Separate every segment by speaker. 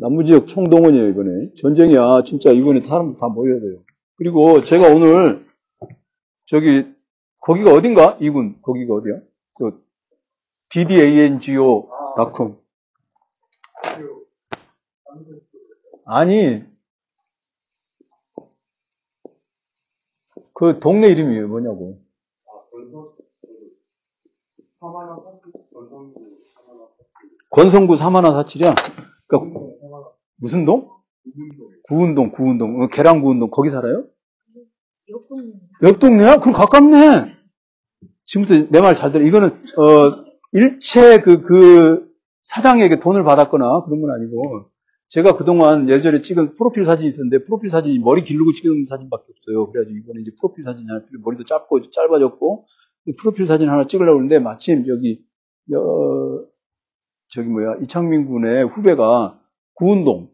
Speaker 1: 남부지역 총동원이에요, 이번에. 전쟁이야. 진짜 이번에 사람들 다 모여야 돼요. 그리고 제가 오늘, 저기, 거기가 어딘가? 이군, 거기가 어디야? 그, ddango.com. 아니, 그 동네 이름이 뭐냐고. 권성구 사만화 사칠이야? 그러니까 무슨 동? 구운동, 구운동. 어, 계란 구운동. 거기 살아요?
Speaker 2: 옆 동네.
Speaker 1: 옆 동네야? 그럼 가깝네. 지금부터 내 말 잘 들어. 이거는, 어, 일체 그, 그, 사장에게 돈을 받았거나 그런 건 아니고, 제가 그동안 예전에 찍은 프로필 사진이 있었는데, 프로필 사진이 머리 기르고 찍은 사진밖에 없어요. 그래가지고 이번에 이제 프로필 사진이 하나, 필요- 머리도 짧고, 짧아졌고, 이 프로필 사진 하나 찍으려고 했는데, 마침 여기, 어, 저기 뭐야, 이창민 군의 후배가 구운동,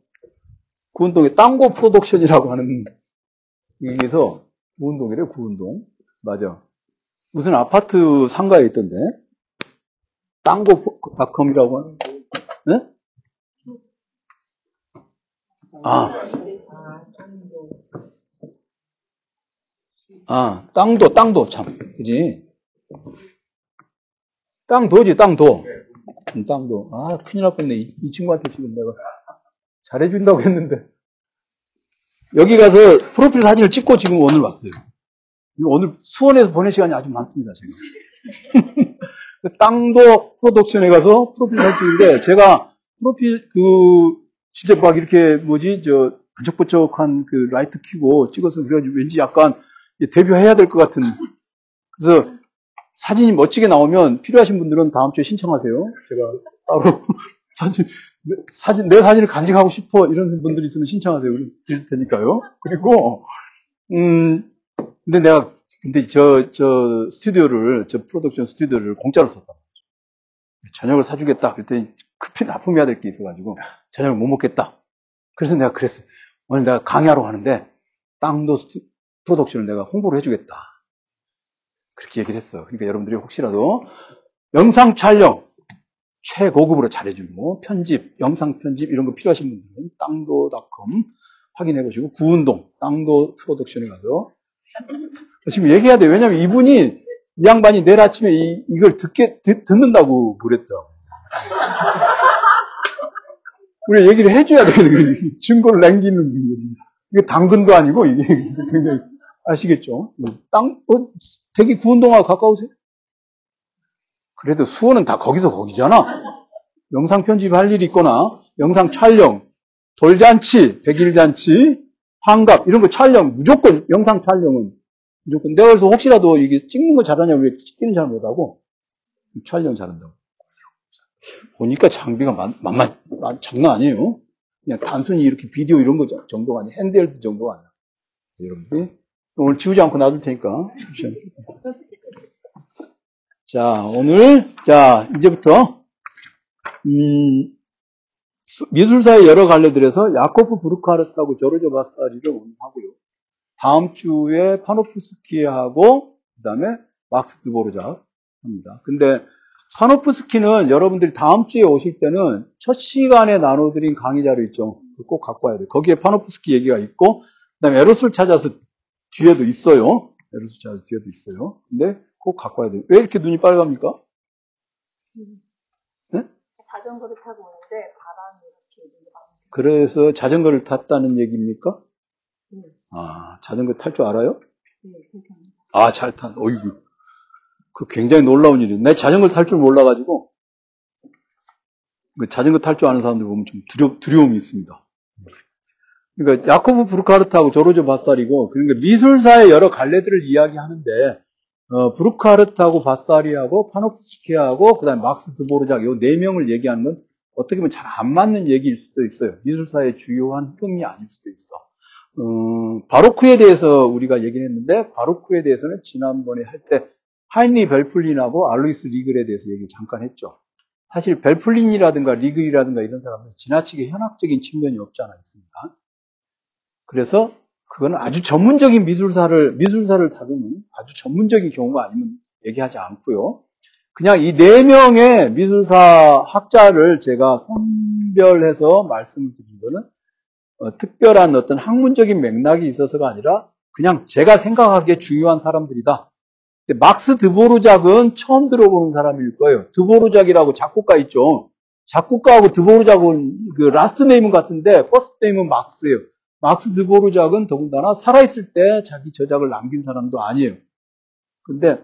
Speaker 1: 구운동에 땅고 프로덕션이라고 하는, 여기에서 구운동이래, 구운동. 맞아. 무슨 아파트 상가에 있던데. 땅고닷컴이라고 하는, 네? 아, 아, 땅도, 땅도, 참. 그지? 땅도지, 땅도. 음, 땅도. 아, 큰일 날 뻔네. 이, 이 친구한테 지금 내가 잘해준다고 했는데. 여기 가서 프로필 사진을 찍고 지금 오늘 왔어요. 오늘 수원에서 보낼 시간이 아주 많습니다, 제가. 그 땅도 프로덕션에 가서 프로필 사진 찍는데, 제가 프로필, 그, 진짜 막 이렇게, 뭐지, 저, 번쩍번쩍한 그 라이트 켜고 찍어서 왠지 약간 데뷔해야 될 것 같은. 그래서 사진이 멋지게 나오면 필요하신 분들은 다음 주에 신청하세요. 제가 따로 사진, 내, 사진, 내 사진을 간직하고 싶어 이런 분들이 있으면 신청하세요. 드릴 테니까요. 그리고, 음, 근데 내가, 근데 저, 저 스튜디오를, 저 프로덕션 스튜디오를 공짜로 썼단 말이죠. 저녁을 사주겠다. 그랬더니 급히 납품해야 될 게 있어가지고 저녁을 못 먹겠다. 그래서 내가 그랬어. 오늘 내가 강의하러 가는데 땅도 스튜, 프로덕션을 내가 홍보를 해주겠다. 그렇게 얘기를 했어. 그러니까 여러분들이 혹시라도 영상 촬영 최고급으로 잘해주고 편집, 영상 편집 이런 거 필요하신 분들은 땅도닷컴 확인해 보시고 구운동 땅도 프로덕션에 가서 지금 얘기해야 돼. 왜냐면 이분이 이 양반이 내일 아침에 이, 이걸 듣게 듣, 듣는다고 그랬더라고. 우리 얘기를 해줘야 되거든요. 증거를 남기는 이게 당근도 아니고 이게 굉장히 아시겠죠? 땅 어, 되게 구운동하고 가까우세요? 그래도 수원은 다 거기서 거기잖아. 영상 편집할 일이 있거나 영상 촬영, 돌잔치, 백일잔치, 환갑 이런 거 촬영 무조건 영상 촬영은 무조건 내가 그래서 혹시라도 이게 찍는 거 잘하냐고 왜 찍기는 잘 못하고 촬영 잘한다고. 보니까 장비가 만, 만만, 만, 장난 아니에요. 그냥 단순히 이렇게 비디오 이런 거 정도가 아니야. 핸드헬드 정도가 아니야. 여러분들이 오늘 지우지 않고 놔둘 테니까. 자, 오늘, 자, 이제부터, 음, 미술사의 여러 갈래들에서 야코프 브루카르트하고 저르조 바사리를 오늘 하고요. 다음 주에 파노프스키하고, 그 다음에 막스 드보르작 합니다. 근데, 파노프스키는 여러분들이 다음 주에 오실 때는 첫 시간에 나눠드린 강의 자료 있죠. 꼭 갖고 와야 돼요. 거기에 파노프스키 얘기가 있고, 그 다음에 에로스를 찾아서 뒤에도 있어요. 에로스 찾아서 뒤에도 있어요. 근데 꼭 갖고 와야 돼요. 왜 이렇게 눈이 빨갑니까? 네?
Speaker 2: 자전거를 타고 오는데 바람이 이렇게
Speaker 1: 그래서 자전거를 탔다는 얘기입니까?
Speaker 2: 네.
Speaker 1: 아, 자전거 탈 줄 알아요?
Speaker 2: 네.
Speaker 1: 아, 잘 탄. 어이구. 그 굉장히 놀라운 일이에요. 내 자전거를 탈줄 몰라가지고, 그 자전거 탈 줄 아는 사람들 보면 좀 두려, 두려움이 있습니다. 그러니까 야코브 브루카르트하고 조르조 바사리고, 그러니까 미술사의 여러 갈래들을 이야기하는데, 어, 브루카르트하고 바사리하고 파노프스키하고 그다음에 막스 드보르작 요네 명을 얘기하는 건 어떻게 보면 잘 안 맞는 얘기일 수도 있어요. 미술사의 주요한 흐름이 아닐 수도 있어. 음, 바로크에 대해서 우리가 얘기를 했는데 바로크에 대해서는 지난번에 할 때 하인리 벨플린하고 알로이스 리글에 대해서 얘기 잠깐 했죠. 사실 벨플린이라든가 리글이라든가 이런 사람은 지나치게 현학적인 측면이 없지 않아 있습니다. 그래서 그거는 아주 전문적인 미술사를 미술사를 다루는 아주 전문적인 경우가 아니면 얘기하지 않고요. 그냥 이 네 명의 미술사 학자를 제가 선별해서 말씀을 드린 거는 어, 특별한 어떤 학문적인 맥락이 있어서가 아니라 그냥 제가 생각하기에 중요한 사람들이다. 막스 드보르작은 처음 들어보는 사람일 거예요. 드보르작이라고 작곡가 있죠. 작곡가하고 드보르작은 그 last name은 같은데 first name은 막스예요. 막스 드보르작은 더군다나 살아있을 때 자기 저작을 남긴 사람도 아니에요. 근데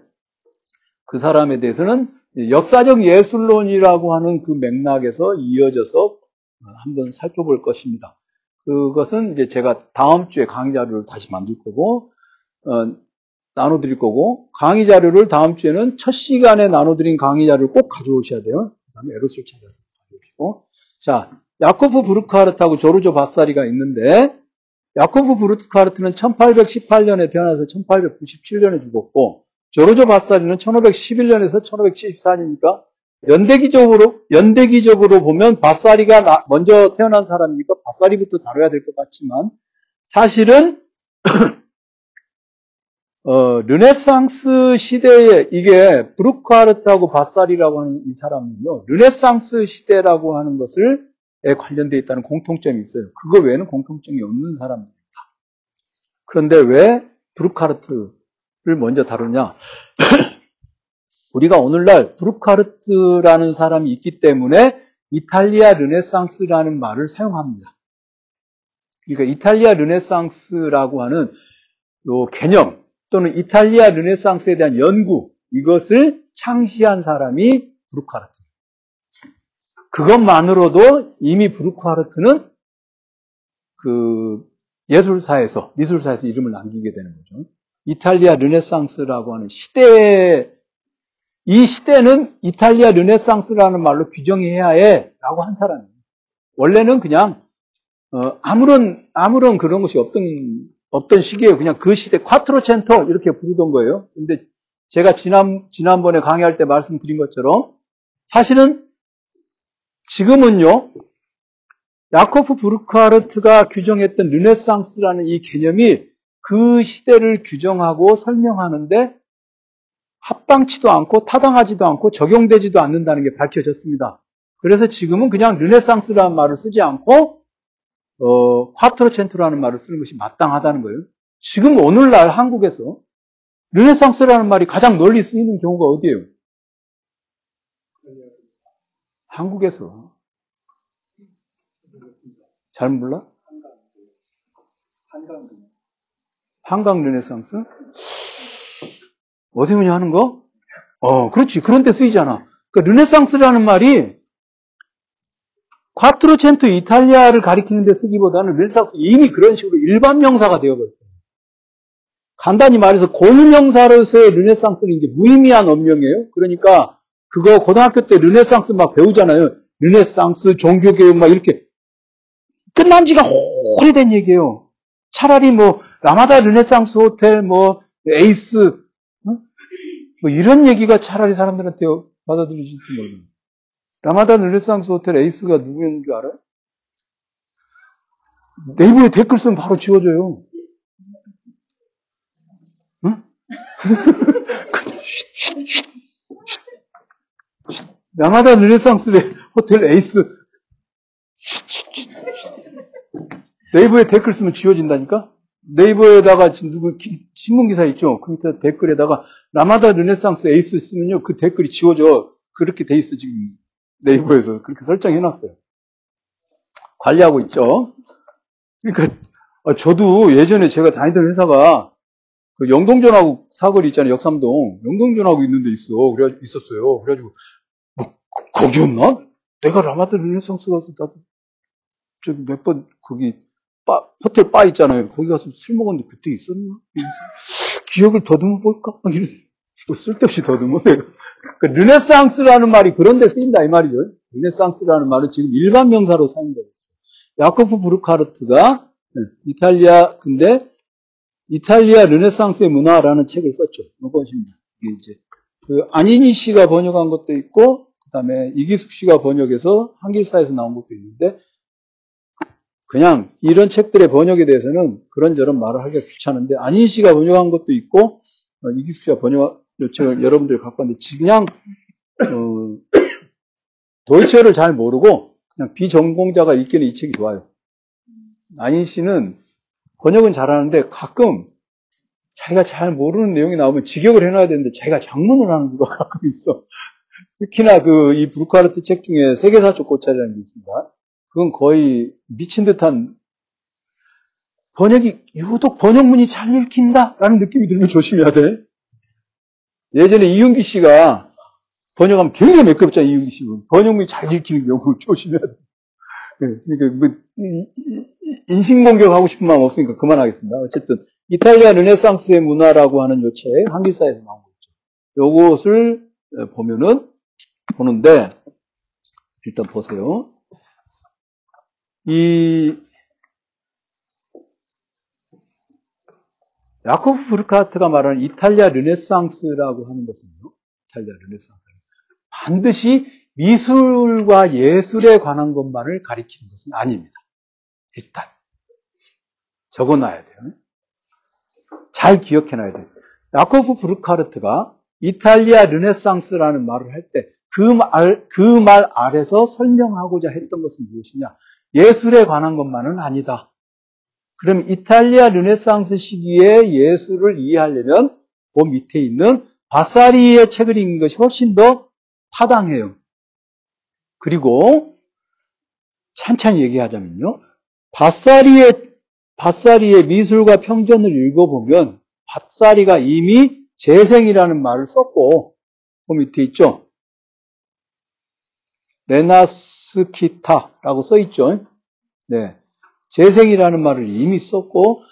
Speaker 1: 그 사람에 대해서는 역사적 예술론이라고 하는 그 맥락에서 이어져서 한번 살펴볼 것입니다. 그것은 이제 제가 다음 주에 강의 자료를 다시 만들 거고, 어, 나눠드릴 거고, 강의 자료를 다음 주에는 첫 시간에 나눠드린 강의 자료를 꼭 가져오셔야 돼요. 그 다음에 에로스를 찾아서 가져오시고. 자, 야코프 브루카르트하고 조르조 바사리가 있는데, 야코프 브루카르트는 1818년에 태어나서 1897년에 죽었고, 조르조 바사리는 1511년에서 1574년이니까 연대기적으로 연대기적으로 보면 바사리가 먼저 태어난 사람이니까 바사리부터 다뤄야 될 것 같지만 사실은 어, 르네상스 시대에 이게 브루카르트하고 바사리라고 하는 이 사람은요 르네상스 시대라고 하는 것을 관련되어 있다는 공통점이 있어요. 그거 외에는 공통점이 없는 사람입니다. 그런데 왜 브루카르트 를 먼저 다루냐? 우리가 오늘날 브루카르트라는 사람이 있기 때문에 이탈리아 르네상스라는 말을 사용합니다. 그러니까 이탈리아 르네상스라고 하는 요 개념 또는 이탈리아 르네상스에 대한 연구 이것을 창시한 사람이 브루카르트. 그것만으로도 이미 브루카르트는 그 예술사에서 미술사에서 이름을 남기게 되는 거죠. 이탈리아 르네상스라고 하는 시대에 이 시대는 이탈리아 르네상스라는 말로 규정해야 해라고 한 사람이에요. 원래는 그냥 어, 아무런 아무런 그런 것이 없던 없던 시기에요. 그냥 그 시대 콰트로첸토 이렇게 부르던 거예요. 근데 제가 지난 지난번에 강의할 때 말씀드린 것처럼 사실은 지금은요 야코프 부르카르트가 규정했던 르네상스라는 이 개념이 그 시대를 규정하고 설명하는데 합당치도 않고 타당하지도 않고 적용되지도 않는다는 게 밝혀졌습니다. 그래서 지금은 그냥 르네상스라는 말을 쓰지 않고 어, 콰트로첸토라는 말을 쓰는 것이 마땅하다는 거예요. 지금 오늘날 한국에서 르네상스라는 말이 가장 널리 쓰이는 경우가 어디예요? 한국에서. 잘 몰라? 한강. 한강. 한강 르네상스? 오세훈이 하는 거? 어, 그렇지. 그런 데 쓰이잖아. 그러니까 르네상스라는 말이 콰트로첸토 이탈리아를 가리키는 데 쓰기보다는 르네상스 이미 그런 식으로 일반 명사가 되어버렸어요. 간단히 말해서 고유명사로서의 르네상스는 이제 무의미한 언명이에요. 그러니까 그거 고등학교 때 르네상스 막 배우잖아요. 르네상스, 종교개혁 막 이렇게 끝난 지가 오래된 얘기예요. 차라리 뭐 라마다 르네상스 호텔, 뭐, 에이스, 어? 뭐 이런 얘기가 차라리 사람들한테 받아들여질지 모르겠네. 라마다 르네상스 호텔 에이스가 누구였는 줄 알아요? 네이버에 댓글 쓰면 바로 지워져요. 응? 라마다 르네상스 호텔 에이스. 네이버에 댓글 쓰면 지워진다니까? 네이버에다가 누구 신문 기사 있죠? 그 밑에 댓글에다가 라마다 르네상스 에이스 쓰면요 그 댓글이 지워져 그렇게 돼 있어 지금 네이버에서 그렇게 설정해 놨어요. 관리하고 있죠. 그러니까 아, 저도 예전에 제가 다니던 회사가 그 영동전하고 사거리 있잖아요 역삼동 영동전하고 있는 데 있어 그래 있었어요. 그래가지고 뭐 거기였나? 내가 라마다 르네상스 가서 나도 저기 몇 번 거기 바, 호텔 바 있잖아요. 거기 가서 술 먹었는데 그때 있었나? 기억을 더듬어 볼까? 이런, 또 쓸데없이 더듬어. 그 르네상스라는 말이 그런 데 쓰인다, 이 말이죠. 르네상스라는 말은 지금 일반 명사로 사용되고 있어요. 야코프 브루카르트가 이탈리아, 근데 이탈리아 르네상스의 문화라는 책을 썼죠. 이것입니다. 이게 이제 그 안인희 씨가 번역한 것도 있고, 그 다음에 이기숙 씨가 번역해서 한길사에서 나온 것도 있는데, 그냥 이런 책들의 번역에 대해서는 그런저런 말을 하기가 귀찮은데 안인 씨가 번역한 것도 있고 어, 이기숙 씨가 번역 요청을 여러분들이 갖고 왔는데 그냥 어, 도이체를 잘 모르고 그냥 비전공자가 읽기는 이 책이 좋아요. 안인 씨는 번역은 잘하는데 가끔 자기가 잘 모르는 내용이 나오면 직역을 해놔야 되는데 자기가 장문을 하는 경우가 가끔 있어. 특히나 그 이 브루카르트 책 중에 세계사적 고찰이라는 게 있습니다. 그건 거의 미친 듯한 번역이 유독 번역문이 잘 읽힌다라는 느낌이 들면 조심해야 돼. 예전에 이윤기 씨가 번역하면 굉장히 매끄럽잖아 이윤기 씨는 번역문이 잘 읽히는 경우 조심해야 돼. 네, 그러니까 뭐 인신 공격하고 싶은 마음 없으니까 그만하겠습니다. 어쨌든 이탈리아 르네상스의 문화라고 하는 요 책, 한길사에서 나온 거 있죠. 요것을 보면은, 보는데, 일단 보세요. 이, 야코프 브르카트가 말하는 이탈리아 르네상스라고 하는 것은요, 이탈리아 르네상스. 반드시 미술과 예술에 관한 것만을 가리키는 것은 아닙니다. 일단. 적어 놔야 돼요. 잘 기억해놔야 돼요. 야코프 브루카르트가 이탈리아 르네상스라는 말을 할 때 그 말, 그 말 아래서 설명하고자 했던 것은 무엇이냐? 예술에 관한 것만은 아니다. 그럼 이탈리아 르네상스 시기에 예술을 이해하려면 그 밑에 있는 바사리의 책을 읽는 것이 훨씬 더 타당해요. 그리고 찬찬히 얘기하자면요. 바사리의 밭사리의 미술과 평전을 읽어보면 밭사리가 이미 재생이라는 말을 썼고 그 밑에 있죠. 레나스키타라고 써 있죠. 네. 재생이라는 말을 이미 썼고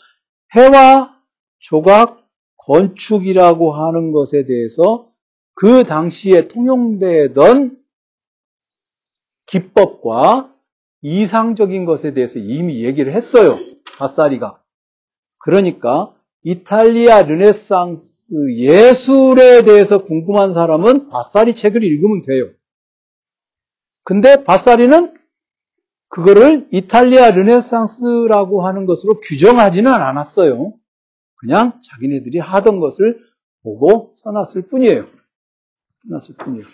Speaker 1: 해와 조각 건축이라고 하는 것에 대해서 그 당시에 통용되던 기법과 이상적인 것에 대해서 이미 얘기를 했어요. 바사리가. 그러니까 이탈리아 르네상스 예술에 대해서 궁금한 사람은 바사리 책을 읽으면 돼요. 근데 바사리는 그거를 이탈리아 르네상스라고 하는 것으로 규정하지는 않았어요. 그냥 자기네들이 하던 것을 보고 써놨을 뿐이에요. 써놨을 뿐이에요.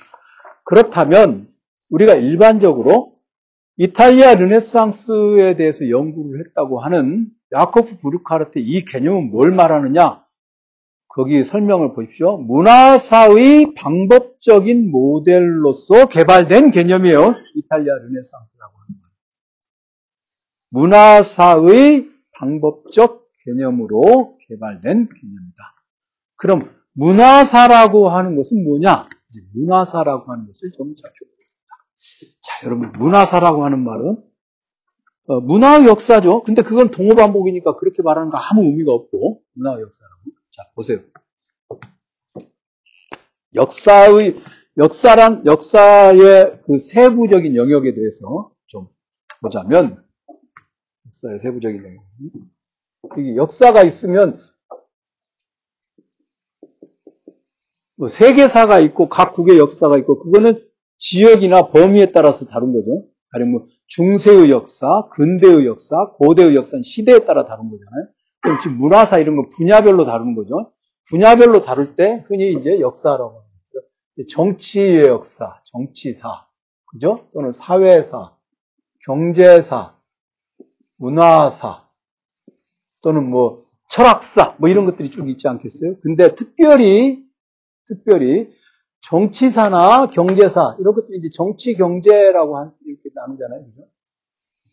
Speaker 1: 그렇다면 우리가 일반적으로 이탈리아 르네상스에 대해서 연구를 했다고 하는 야코프 브루카르트 이 개념은 뭘 말하느냐? 거기 설명을 보십시오. 문화사의 방법적인 모델로서 개발된 개념이에요. 이탈리아 르네상스라고 하는 말. 문화사의 방법적 개념으로 개발된 개념이다. 그럼 문화사라고 하는 것은 뭐냐? 문화사라고 하는 것을 좀 살펴보겠습니다. 자, 여러분, 문화사라고 하는 말은 어, 문화 역사죠. 근데 그건 동호 반복이니까 그렇게 말하는 거 아무 의미가 없고 문화 역사라고. 자, 보세요. 역사의 역사란 역사의 그 세부적인 영역에 대해서 좀 보자면 역사의 세부적인 영역. 이게 역사가 있으면 뭐 세계사가 있고 각 국의 역사가 있고 그거는 지역이나 범위에 따라서 다른 거죠. 가령 뭐 중세의 역사, 근대의 역사, 고대의 역사는 시대에 따라 다른 거잖아요. 그럼 지금 문화사 이런 건 분야별로 다루는 거죠. 분야별로 다룰 때 흔히 이제 역사라고 하는 거죠. 정치의 역사, 정치사, 그죠? 또는 사회사, 경제사, 문화사, 또는 뭐 철학사, 뭐 이런 것들이 쭉 있지 않겠어요? 근데 특별히, 특별히 정치사나 경제사 이런 것들이 이제 정치 경제라고 한 이렇게 나누잖아요, 그죠?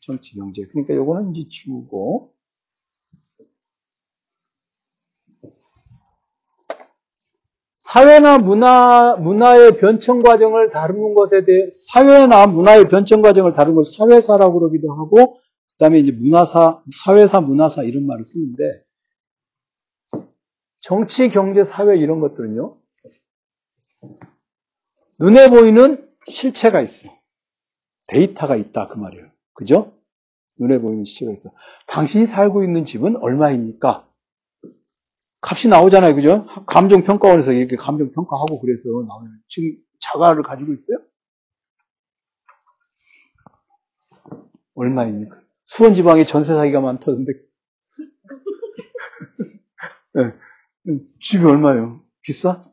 Speaker 1: 정치 경제. 그러니까 요거는 이제 지우고 사회나 문화 문화의 변천 과정을 다루는 것에 대해 사회나 문화의 변천 과정을 다루는 걸 사회사라고 그러기도 하고 그다음에 이제 문화사, 사회사, 문화사 이런 말을 쓰는데 정치, 경제, 사회 이런 것들은요. 눈에 보이는 실체가 있어. 데이터가 있다 그 말이에요. 그죠? 눈에 보이는 실체가 있어. 당신이 살고 있는 집은 얼마입니까? 값이 나오잖아요. 그죠? 감정평가원에서 이렇게 감정평가하고 그래서 나오는 지금 자가를 가지고 있어요? 얼마입니까? 수원 지방에 전세 사기가 많다던데. 네. 집이 얼마예요? 비싸?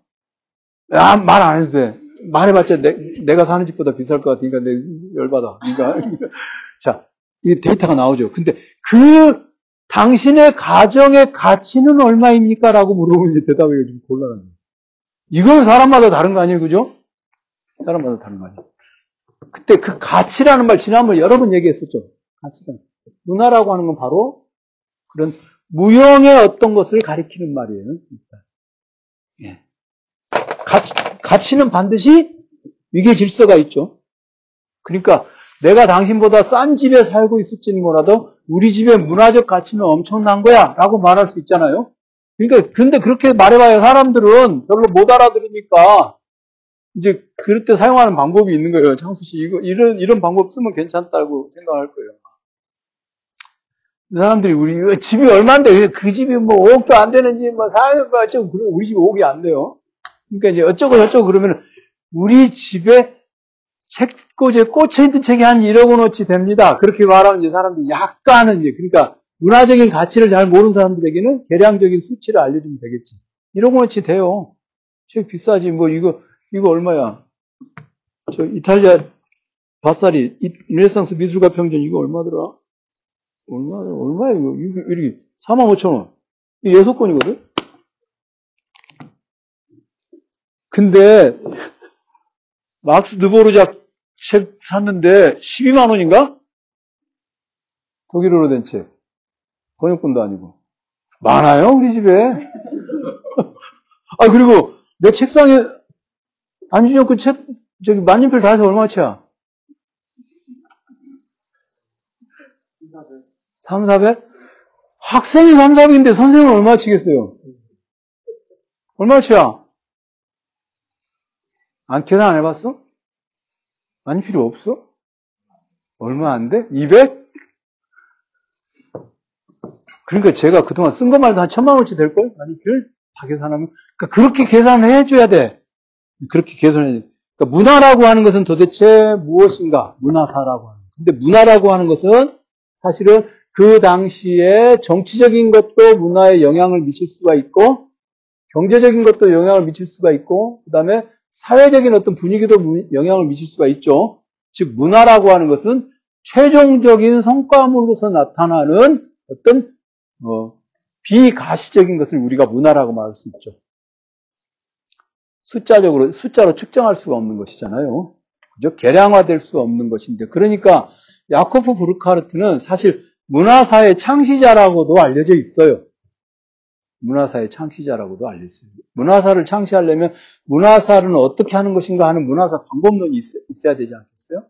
Speaker 1: 아, 말 안 해도 돼. 말해봤자 내, 가 사는 집보다 비쌀 것 같으니까 내 열받아. 그러니까 자, 이 데이터가 나오죠. 근데 그 당신의 가정의 가치는 얼마입니까? 라고 물어보면 이제 대답이 좀 곤란하죠. 이건 사람마다 다른 거 아니에요, 그죠? 사람마다 다른 거 아니에요. 그때 그 가치라는 말 지난번에 여러 번 얘기했었죠. 가치가. 문화라고 하는 건 바로 그런 무형의 어떤 것을 가리키는 말이에요. 예. 가치, 가치는 반드시 위계 질서가 있죠. 그러니까 내가 당신보다 싼 집에 살고 있을지는 몰라도 우리 집의 문화적 가치는 엄청난 거야 라고 말할 수 있잖아요. 그러니까 근데 그렇게 말해봐야 사람들은 별로 못 알아들으니까 이제 그럴 때 사용하는 방법이 있는 거예요. 창수 씨 이거 이런 이런 방법 쓰면 괜찮다고 생각할 거예요. 사람들이 우리 집이 얼마인데 그 집이 뭐 5억도 안 되는 집뭐 살고 좀 우리 집이 5억이 안 돼요. 그러니까 이제 어쩌고 저쩌고 그러면 우리 집에 책꽂이에 꽂혀 있는 책이 한 1억 원어치 됩니다. 그렇게 말하면 이제 사람들이 약간은 이제 그러니까 문화적인 가치를 잘 모르는 사람들에게는 계량적인 수치를 알려주면 되겠지. 1억 원어치 돼요. 책 비싸지 뭐 이거 이거 얼마야? 저 이탈리아 바사리 르네상스 미술가 평전 이거 얼마더라? 얼마 얼마야 이거? 이거 이렇게 4만 5천 원. 이 여섯 권이거든. 근데 막스 드보르작 책 샀는데 12만 원인가? 독일어로 된 책. 번역본도 아니고. 많아요, 우리 집에. 아, 그리고 내 책상에 안준혁 그 책, 저기 만년필 다 해서 얼마치야? 3, 400? 학생이 3, 400인데 선생님은 얼마 치겠어요? 얼마 치야? 안 계산 안 해봤어? 많이 필요 없어? 얼마 안 돼? 200? 그러니까 제가 그동안 쓴 것만 해도 한 천만 원치 될걸? 많이필? 다 계산하면. 그러니까 그렇게 계산을 해줘야 돼. 그렇게 계산해. 그러니까 문화라고 하는 것은 도대체 무엇인가? 문화사라고 하는. 근데 문화라고 하는 것은 사실은 그 당시에 정치적인 것도 문화에 영향을 미칠 수가 있고, 경제적인 것도 영향을 미칠 수가 있고, 그 다음에 사회적인 어떤 분위기도 영향을 미칠 수가 있죠. 즉, 문화라고 하는 것은 최종적인 성과물로서 나타나는 어떤, 어, 비가시적인 것을 우리가 문화라고 말할 수 있죠. 숫자적으로, 숫자로 측정할 수가 없는 것이잖아요. 그죠? 계량화될 수가 없는 것인데. 그러니까, 야코프 부르카르트는 사실 문화사의 창시자라고도 알려져 있어요. 문화사의 창시자라고도 알려있어요. 문화사를 창시하려면 문화사를 어떻게 하는 것인가 하는 문화사 방법론이 있, 어야 되지 않겠어요?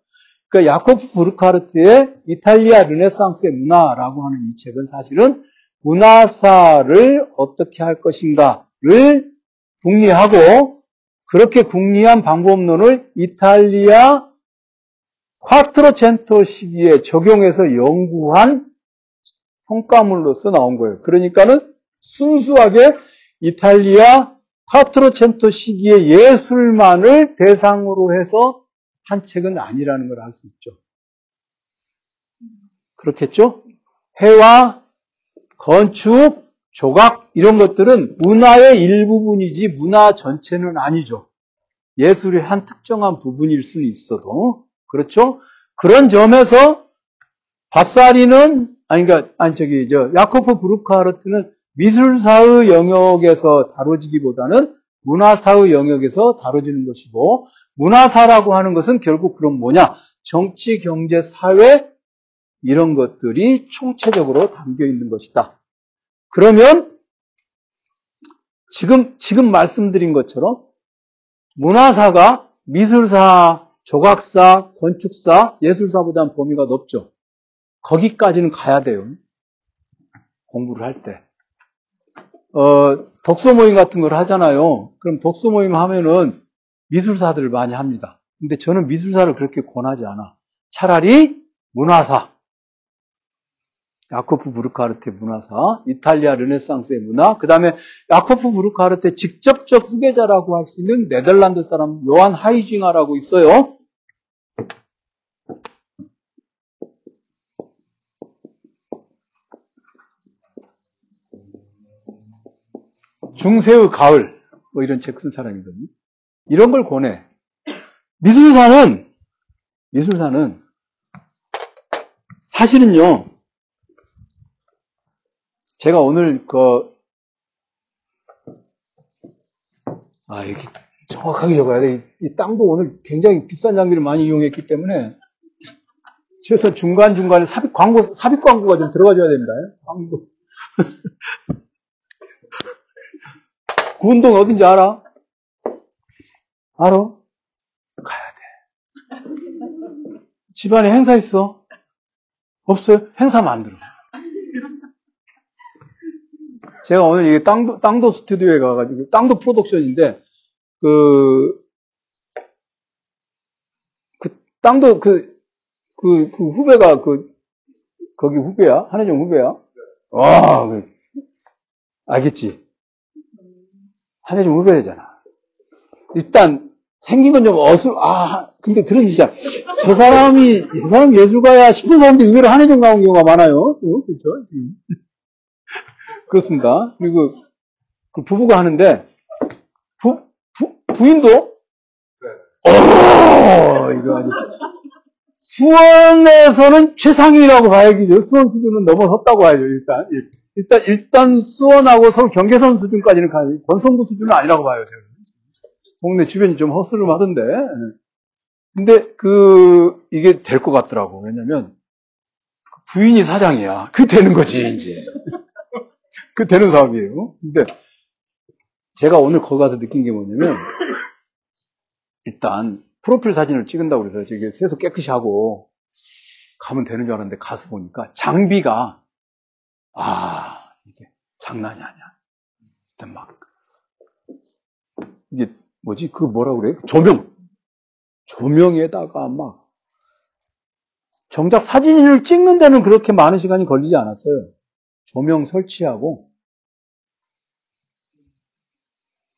Speaker 1: 그러니까 야코프 부르카르트의 이탈리아 르네상스의 문화라고 하는 이 책은 사실은 문화사를 어떻게 할 것인가를 궁리하고 그렇게 궁리한 방법론을 이탈리아 콰트로첸토 시기에 적용해서 연구한 성과물로서 나온 거예요. 그러니까는 순수하게 이탈리아 콰트로첸토 시기의 예술만을 대상으로 해서 한 책은 아니라는 걸 알 수 있죠. 그렇겠죠? 해와 건축, 조각 이런 것들은 문화의 일부분이지 문화 전체는 아니죠. 예술의 한 특정한 부분일 수는 있어도 그렇죠? 그런 점에서 바사리는 아니 그러니까 아니 저기 저 야코프 브루카르트는 미술사의 영역에서 다뤄지기보다는 문화사의 영역에서 다뤄지는 것이고 문화사라고 하는 것은 결국 그럼 뭐냐? 정치, 경제, 사회 이런 것들이 총체적으로 담겨 있는 것이다. 그러면 지금 지금 말씀드린 것처럼 문화사가 미술사, 조각사, 건축사, 예술사보다는 범위가 높죠. 거기까지는 가야 돼요. 공부를 할 때. 어, 독서 모임 같은 걸 하잖아요. 그럼 독서 모임 하면은 미술사들을 많이 합니다. 근데 저는 미술사를 그렇게 권하지 않아. 차라리 문화사. 야코프 부르카르테 문화사, 이탈리아 르네상스의 문화, 그 다음에 야코프 부르카르테 직접적 후계자라고 할 수 있는 네덜란드 사람 요한 하이징하라고 있어요. 중세의 가을 뭐 이런 책 쓴 사람이거든요. 이런 걸 권해. 미술사는, 미술사는 사실은요, 제가 오늘 그, 아, 이렇게 정확하게 적어야 돼. 이, 이 땅도 오늘 굉장히 비싼 장비를 많이 이용했기 때문에, 최소 중간중간에 삽입 광고, 삽입 광고가 좀 들어가줘야 됩니다. 광고. 구운동 어딘지 알아? 알아? 가야 돼. 집안에 행사 있어? 없어요? 행사 만들어. 제가 오늘 이게 땅도, 땅도 스튜디오에 가가지고, 땅도 프로덕션인데, 그, 그, 땅도 그, 그, 그 후배가 그, 거기 후배야? 한혜정 후배야? 와, 그, 알겠지? 한혜정 후배잖아. 일단, 생긴 건 좀 어슬, 아, 근데 그런 진짜, 저 사람이, 저 사람 예술가야 싶은 사람들이 의외로 한혜정 나온 경우가 많아요. 어, 그렇죠? 그렇습니다. 그리고 그 부부가 하는데 부, 부 부인도 어 이거 아주 수원에서는 최상위라고 봐야겠죠. 수원 수준은 넘어섰다고 봐야죠. 일단 일단 일단 수원하고 서울 경계선 수준까지는 가요. 권성구 수준은 아니라고 봐요. 제가. 동네 주변이 좀 허스름하던데. 근데 그 이게 될 것 같더라고. 왜냐면 부인이 사장이야. 그 되는 거지 이제. 그 되는 사업이에요. 근데 제가 오늘 거기 가서 느낀 게 뭐냐면 일단 프로필 사진을 찍은다고 그래서 저게 세수 깨끗이 하고 가면 되는 줄 알았는데 가서 보니까 장비가 아 이게 장난이 아니야. 일단 막 이게 뭐지 그 뭐라 그래 조명 조명에다가 막 정작 사진을 찍는 데는 그렇게 많은 시간이 걸리지 않았어요. 조명 설치하고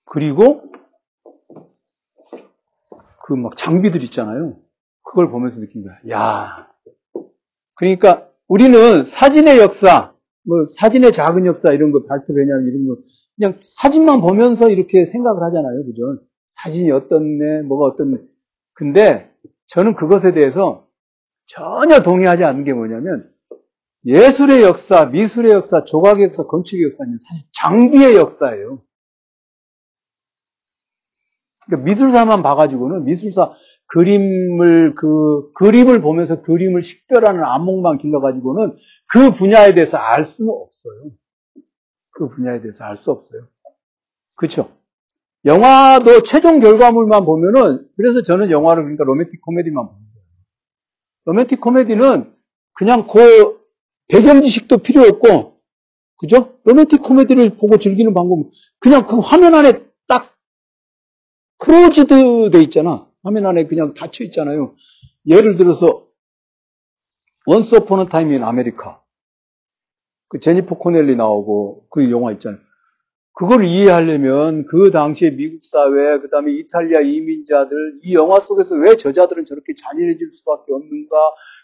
Speaker 1: 그리고 그 막 장비들 있잖아요. 그걸 보면서 느낀 거야. 야. 그러니까 우리는 사진의 역사, 뭐 사진의 작은 역사 이런 거 발트 왜냐면 이런 거 그냥 사진만 보면서 이렇게 생각을 하잖아요. 그죠? 사진이 어떻네, 뭐가 어떻네. 근데 저는 그것에 대해서 전혀 동의하지 않는 게 뭐냐면 예술의 역사, 미술의 역사, 조각의 역사, 건축의 역사는 사실 장비의 역사예요. 그러니까 미술사만 봐가지고는 미술사 그림을 그 그림을 보면서 그림을 식별하는 안목만 길러가지고는 그 분야에 대해서 알 수는 없어요. 그 분야에 대해서 알 수 없어요. 그렇죠? 영화도 최종 결과물만 보면은 그래서 저는 영화를 그러니까 로맨틱 코미디만 보는 거예요. 로맨틱 코미디는 그냥 그 배경 지식도 필요 없고 그죠? 로맨틱 코미디를 보고 즐기는 방법은 그냥 그 화면 안에 딱 closed 돼 있잖아. 화면 안에 그냥 닫혀 있잖아요. 예를 들어서 Once Upon a Time in America 그 제니퍼 코넬리 나오고 그 영화 있잖아요. 그걸 이해하려면 그 당시에 미국 사회, 그 다음에 이탈리아 이민자들, 이 영화 속에서 왜 저자들은 저렇게 잔인해질 수밖에 없는가,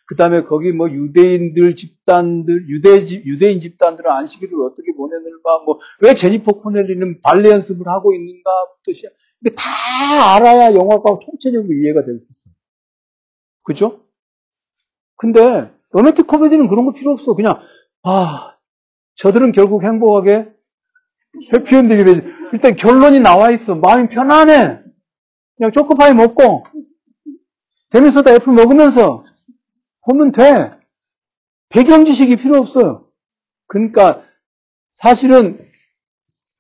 Speaker 1: 그 다음에 거기 뭐 유대인들 집단들, 유대, 유대인 집단들은 안식일을 어떻게 보내는가, 뭐, 왜 제니퍼 코넬리는 발레 연습을 하고 있는가부터 시작, 다 알아야 영화가 총체적으로 이해가 될 수 있어. 그죠? 근데, 로맨틱 코미디는 그런 거 필요 없어. 그냥, 아, 저들은 결국 행복하게 해피엔딩이 되지. 일단 결론이 나와 있어. 마음이 편안해. 그냥 초코파이 먹고, 데니소다 애플 먹으면서 보면 돼. 배경 지식이 필요 없어요. 그러니까 사실은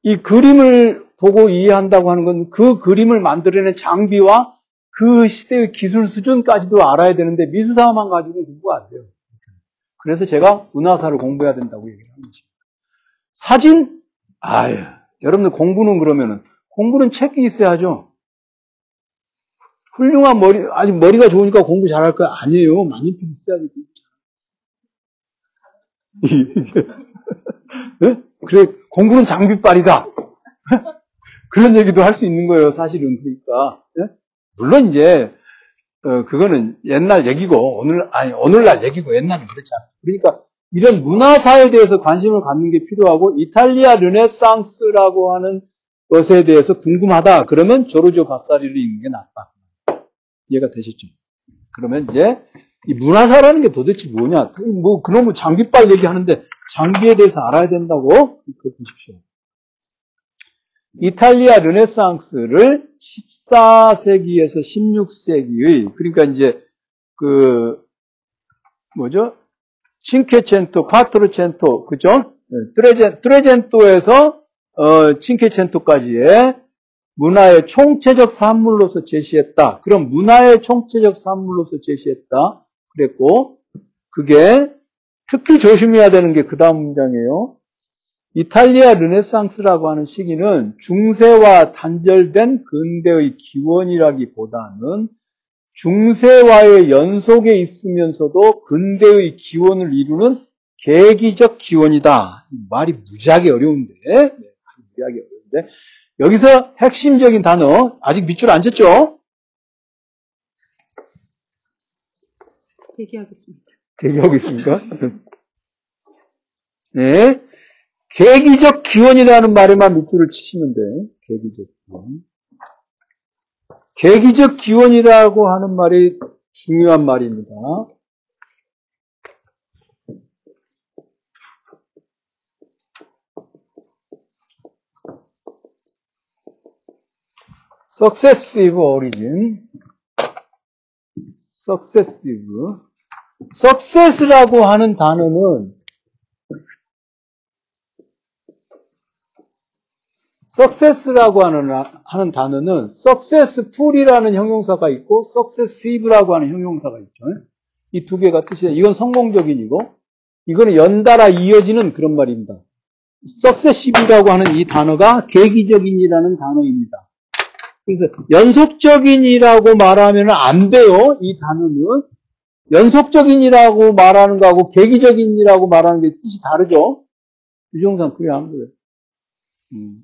Speaker 1: 이 그림을 보고 이해한다고 하는 건 그 그림을 만들어낸 장비와 그 시대의 기술 수준까지도 알아야 되는데 미술사만 가지고는 공부가 안 돼요. 그래서 제가 문화사를 공부해야 된다고 얘기를 하는 것입니다. 사진? 아유, 여러분들 공부는 그러면은 공부는 책이 있어야죠. 훌륭한 머리, 아직 머리가 좋으니까 공부 잘할 거 아니에요. 많이 있어야지 공부 네? 그래, 공부는 장비빨이다. 그런 얘기도 할 수 있는 거예요, 사실은. 그러니까. 네? 물론 이제, 어, 그거는 옛날 얘기고, 오늘, 아니, 오늘날 얘기고, 옛날은 그렇지 않아요. 그러니까, 이런 문화사에 대해서 관심을 갖는 게 필요하고, 이탈리아 르네상스라고 하는 것에 대해서 궁금하다. 그러면 조르조 바사리를 읽는 게 낫다. 이해가 되셨죠? 그러면 이제 이 문화사라는 게 도대체 뭐냐? 뭐 그놈의 장비빨 얘기하는데 장비에 대해서 알아야 된다고 그거 보십시오. 이탈리아 르네상스를 14세기에서 16세기의 그러니까 이제 그 뭐죠? 칭케첸토, 콰트로첸토, 그죠? 트레젠, 트레젠토에서 어, 칭케첸토까지의 문화의 총체적 산물로서 제시했다. 그럼 문화의 총체적 산물로서 제시했다. 그랬고 그게 특히 조심해야 되는 게 그 다음 문장이에요. 이탈리아 르네상스라고 하는 시기는 중세와 단절된 근대의 기원이라기보다는 중세와의 연속에 있으면서도 근대의 기원을 이루는 계기적 기원이다. 말이 무지하게 어려운데, 네, 무지하게 어려운데, 여기서 핵심적인 단어, 아직 밑줄 안 쳤죠?
Speaker 2: 대기하겠습니다.
Speaker 1: 대기하고 있습니까? 네. 계기적 기원이라는 말에만 밑줄을 치시면 돼. 계기적 기원. 계기적 기원이라고 하는 말이 중요한 말입니다. successive origin, successive, success라고 하는 단어는 success라고 하는, 하는 단어는 successful이라는 형용사가 있고 successive라고 하는 형용사가 있죠. 이 두 개가 뜻이 이건 성공적인이고 이거는 연달아 이어지는 그런 말입니다. successive라고 하는 이 단어가 계기적인이라는 단어입니다. 그래서 연속적인이라고 말하면 안 돼요. 이 단어는 연속적인이라고 말하는 거하고 계기적인이라고 말하는 게 뜻이 다르죠. 유정상 그래 안 그래? 음.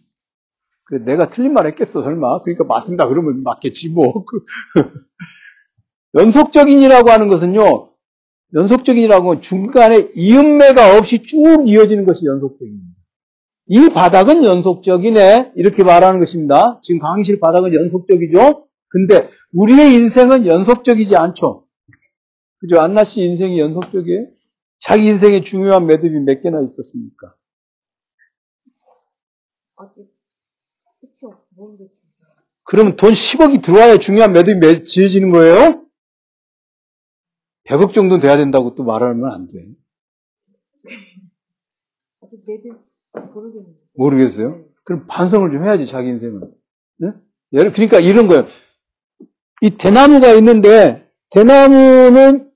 Speaker 1: 그래 내가 틀린 말 했겠어 설마? 그러니까 맞습니다. 그러면 맞겠지 뭐. 연속적인이라고 하는 것은요. 연속적인이라고 하면 중간에 이음매가 없이 쭉 이어지는 것이 연속적입니다. 이 바닥은 연속적이네. 이렇게 말하는 것입니다. 지금 강의실 바닥은 연속적이죠? 근데 우리의 인생은 연속적이지 않죠. 그죠? 안나 씨 인생이 연속적이에요? 자기 인생에 중요한 매듭이 몇 개나 있었습니까?
Speaker 2: 아직 모르겠습니다.
Speaker 1: 그러면 돈 10억이 들어와야 중요한 매듭이 지어지는 거예요? 100억 정도 돼야 된다고 또 말하면 안 돼.
Speaker 2: 아직 매듭 모르겠는데.
Speaker 1: 모르겠어요?
Speaker 2: 네.
Speaker 1: 그럼 반성을 좀 해야지, 자기 인생은. 네? 예를- 그러니까 이런 거예요. 이 대나무가 있는데, 대나무는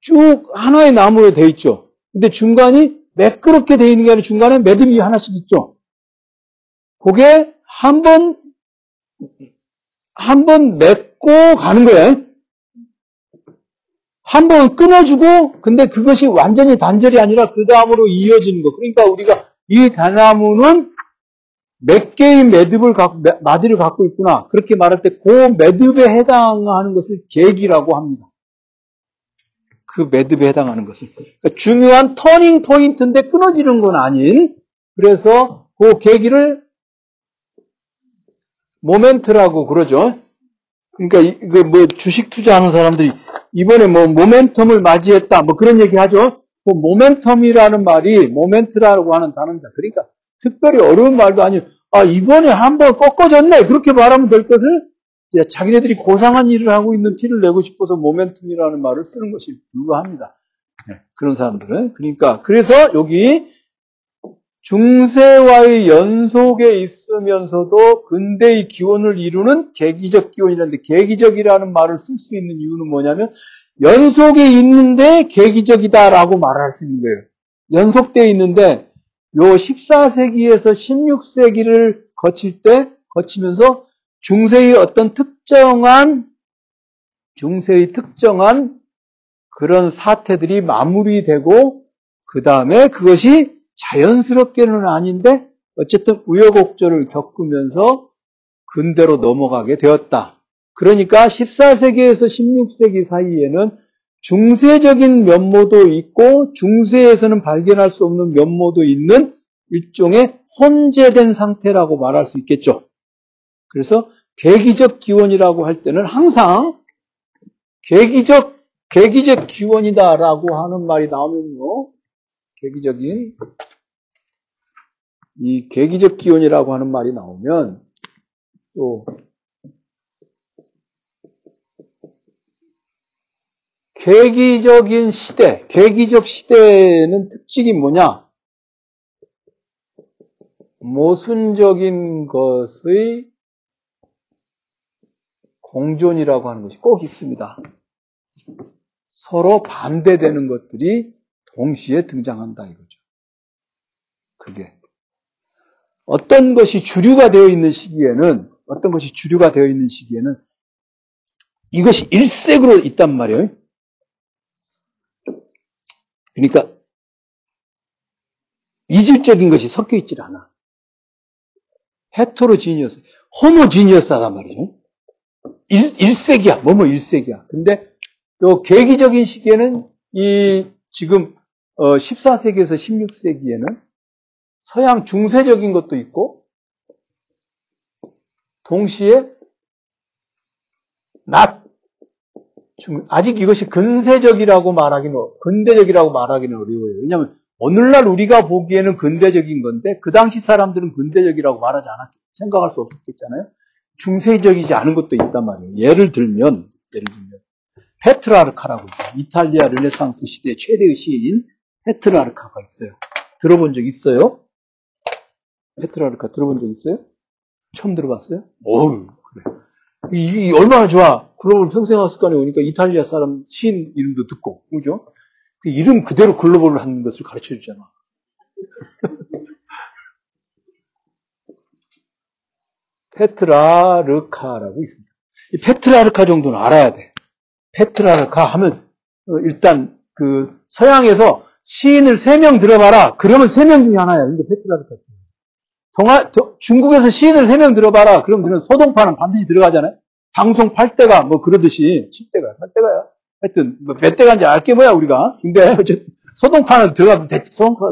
Speaker 1: 쭉 하나의 나무로 돼 있죠. 근데 중간이 매끄럽게 돼 있는 게 아니라 중간에 매듭이 하나씩 있죠. 그게 한 번, 한 번 맺고 가는 거예요. 한 번 끊어주고, 근데 그것이 완전히 단절이 아니라 그 다음으로 이어지는 거. 그러니까 우리가 이 대나무는 몇 개의 매듭을 갖고, 매- 마디를 갖고 있구나. 그렇게 말할 때 그 매듭에 해당하는 것을 계기라고 합니다. 그 매듭에 해당하는 것을. 그러니까 중요한 터닝 포인트인데 끊어지는 건 아닌, 그래서 그 계기를 모멘트라고 그러죠. 그러니까 이거 뭐 주식 투자하는 사람들이 이번에 뭐 모멘텀을 맞이했다 뭐 그런 얘기 하죠. 그 모멘텀이라는 말이 모멘트라고 하는 단어입니다. 그러니까 특별히 어려운 말도 아니고 아 이번에 한번 꺾어졌네 그렇게 말하면 될 것을 자기네들이 고상한 일을 하고 있는 티를 내고 싶어서 모멘텀이라는 말을 쓰는 것이 불가합니다. 네, 그런 사람들은 그러니까 그래서 여기 중세와의 연속에 있으면서도 근대의 기원을 이루는 계기적 기원이라는데 계기적이라는 말을 쓸 수 있는 이유는 뭐냐면 연속에 있는데 계기적이다라고 말할 수 있는 거예요. 연속되어 있는데 요 14세기에서 16세기를 거칠 때 거치면서 중세의 어떤 특정한 중세의 특정한 그런 사태들이 마무리되고 그 다음에 그것이 자연스럽게는 아닌데 어쨌든 우여곡절을 겪으면서 근대로 넘어가게 되었다. 그러니까 14세기에서 16세기 사이에는 중세적인 면모도 있고 중세에서는 발견할 수 없는 면모도 있는 일종의 혼재된 상태라고 말할 수 있겠죠. 그래서 계기적 기원이라고 할 때는 항상 계기적, 계기적 기원이다라고 하는 말이 나오면요. 계기적인, 이 계기적 기원이라고 하는 말이 나오면, 또, 계기적인 시대, 계기적 시대는 특징이 뭐냐? 모순적인 것의 공존이라고 하는 것이 꼭 있습니다. 서로 반대되는 것들이 동시에 등장한다 이거죠. 그게. 어떤 것이 주류가 되어 있는 시기에는, 어떤 것이 주류가 되어 있는 시기에는 이것이 일색으로 있단 말이에요. 그러니까 이질적인 것이 섞여 있질 않아. 헤토로지니어스, 호모지니어스하단 말이에요. 일, 일색이야. 뭐뭐 일색이야. 근데 또 계기적인 시기에는 이 지금 14세기에서 어, 16세기에는 서양 중세적인 것도 있고 동시에 낮 아직 이것이 근세적이라고 말하기는 근대적이라고 말하기는 어려워요. 왜냐하면 오늘날 우리가 보기에는 근대적인 건데 그 당시 사람들은 근대적이라고 말하지 않았 생각할 수 없겠잖아요. 중세적이지 않은 것도 있단 말이에요. 예를 들면 예를 들면 페트라르카라고 있어요. 이탈리아 르네상스 시대 최대의 시인 페트라르카가 있어요. 들어본 적 있어요? 페트라르카 들어본 적 있어요? 처음 들어봤어요? 어우, 그래. 이, 얼마나 좋아. 글로벌 평생학습관에 오니까 이탈리아 사람 시인 이름도 듣고, 그죠? 그 이름 그대로 글로벌을 하는 것을 가르쳐 주잖아. 페트라르카라고 있습니다. 이 페트라르카 정도는 알아야 돼. 페트라르카 하면 어, 일단 그 서양에서 시인을 세 명 들어봐라. 그러면 세 명 중에 하나야. 이게 페트라르카. 동아, 중국에서 시인을 세 명 들어봐라. 그럼 너는 소동파는 반드시 들어가잖아요. 방송 8대가 뭐 그러듯이 7대가 8대가야. 하여튼 뭐몇 대가인지 알게 뭐야 우리가. 근데 소동파는 들어가면 됐지. 소동파,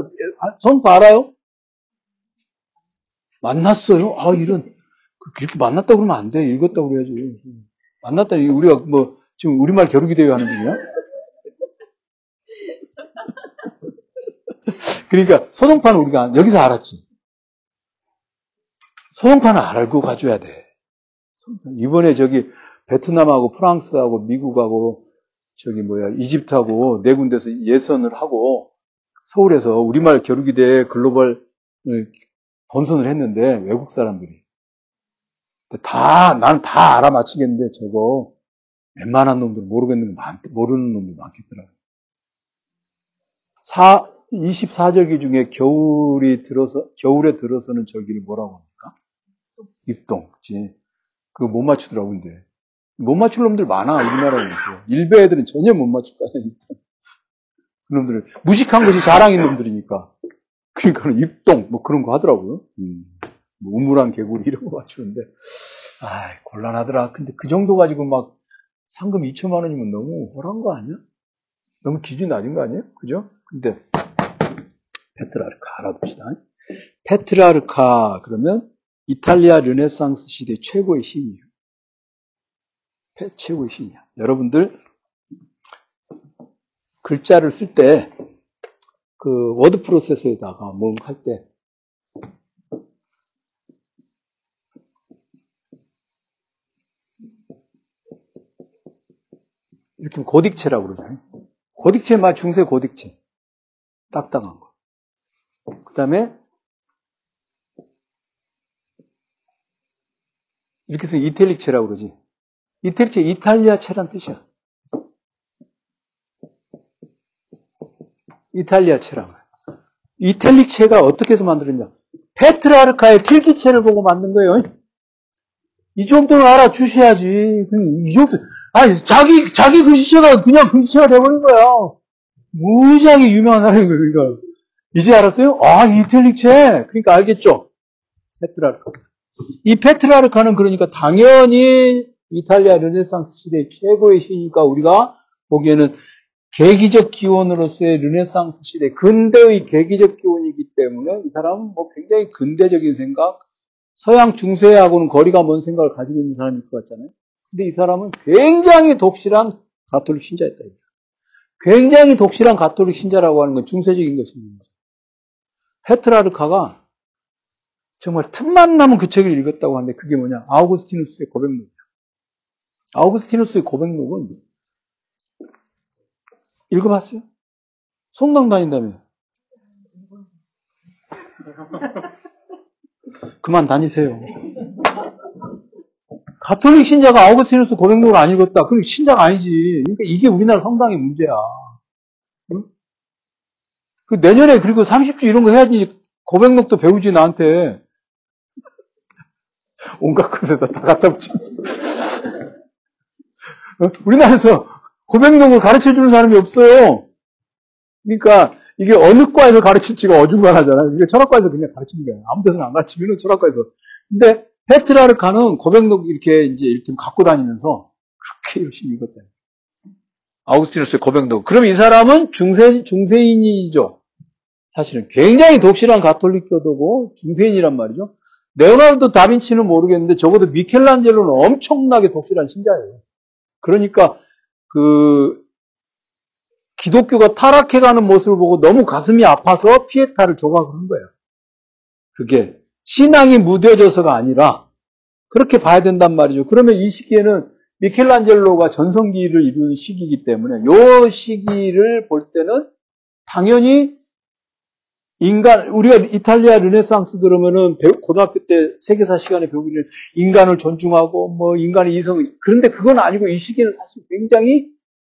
Speaker 1: 소동파 알아요? 만났어요? 아 이런 그렇게 만났다 그러면 안 돼. 읽었다 그래야지. 만났다 우리가 뭐 지금 우리말 겨루기 대회 하는 중이야? 그러니까 소동파는 우리가 여기서 알았지. 소동파는 알고 가줘야 돼. 이번에 저기 베트남하고 프랑스하고 미국하고 저기 뭐야 이집트하고 네 군데서 예선을 하고 서울에서 우리말 겨루기대 글로벌 본선을 했는데 외국 사람들이 다 나는 다 알아맞히겠는데 저거 웬만한 놈들 모르겠는 많, 모르는 놈들 많겠더라고요. 4, 24절기 중에 겨울이 들어서, 겨울에 들어서는 절기를 뭐라고 합니까? 입동. 그치? 그거 못 맞추더라고, 근데. 못 맞출 놈들 많아, 우리나라에. 일베 애들은 전혀 못 맞출 거 아니야, 일단. 그 놈들을. 무식한 것이 자랑인 놈들이니까. 그러니까 입동, 뭐 그런 거 하더라고요. 음. 뭐 우물한 개구리 이런 거 맞추는데. 아 곤란하더라. 근데 그 정도 가지고 막 상금 2천만 원이면 너무 허한 거 아니야? 너무 기준이 낮은 거 아니에요? 그죠? 근데 페트라르카 알아둡시다. 페트라르카 그러면 이탈리아 르네상스 시대 최고의 신이에요. 최고의 신이야. 여러분들 글자를 쓸 때 그 워드 프로세서에다가 뭐할때 이렇게 고딕체라고 그러잖아요. 고딕체 말 중세 고딕체. 딱딱한 거. 그 다음에 이렇게 해서 이탈릭체라고 그러지. 이탈릭체 이탈리아체란 뜻이야. 이탈리아체라고. 이탈릭체가 어떻게 해서 만들었냐. 페트라르카의 필기체를 보고 만든 거예요. 이 정도는 알아주셔야지. 이 정도, 아니, 자기, 자기 글씨체가 그냥 글씨체가 돼버린 거야. 무지하게 유명한 사람인 거예요, 그러니까. 이제 알았어요? 아, 이탈릭체. 그러니까 알겠죠? 페트라르카. 이 페트라르카는 그러니까 당연히 이탈리아 르네상스 시대 최고의 시인이니까 우리가 보기에는 계기적 기원으로서의 르네상스 시대, 근대의 계기적 기원이기 때문에 이 사람은 뭐 굉장히 근대적인 생각, 서양 중세하고는 거리가 먼 생각을 가지고 있는 사람일 것 같잖아요. 근데 이 사람은 굉장히 독실한 가톨릭 신자였다. 굉장히 독실한 가톨릭 신자라고 하는 건 중세적인 것입니다. 페트라르카가 정말 틈만 나면 그 책을 읽었다고 하는데 그게 뭐냐? 아우구스티누스의 고백록이야. 아우구스티누스의 고백록은 읽어봤어요? 성당 다닌다며. 그만 다니세요. 가톨릭 신자가 아우구스티누스 고백록을 안 읽었다. 그럼 신자가 아니지. 그러니까 이게 우리나라 성당의 문제야. 응? 그 내년에 그리고 30주 이런 거 해야지 고백록도 배우지 나한테. 온갖 것에다 다 갖다 붙여. 어? 우리나라에서 고백록을 가르쳐 주는 사람이 없어요. 그러니까 이게 어느 과에서 가르칠지가 어중간하잖아요. 이게 철학과에서 그냥 가르치는 거예요. 아무 데서는 안 가르치면 철학과에서. 근데 페트라르카는 고백록 이렇게 이제 일단 갖고 다니면서 그렇게 열심히 읽었다. 아우스티누스의 고백록. 그럼 이 사람은 중세, 중세인이죠. 사실은 굉장히 독실한 가톨릭 교도고 중세인이란 말이죠. 레오나르도 다빈치는 모르겠는데 적어도 미켈란젤로는 엄청나게 독실한 신자예요. 그러니까 그 기독교가 타락해가는 모습을 보고 너무 가슴이 아파서 피에타를 조각을 한 거예요. 그게 신앙이 무뎌져서가 아니라 그렇게 봐야 된단 말이죠. 그러면 이 시기에는 미켈란젤로가 전성기를 이루는 시기이기 때문에 이 시기를 볼 때는 당연히 인간 우리가 이탈리아 르네상스 그러면은 고등학교 때 세계사 시간에 배우기를 인간을 존중하고 뭐 인간의 이성 그런데 그건 아니고 이 시기는 사실 굉장히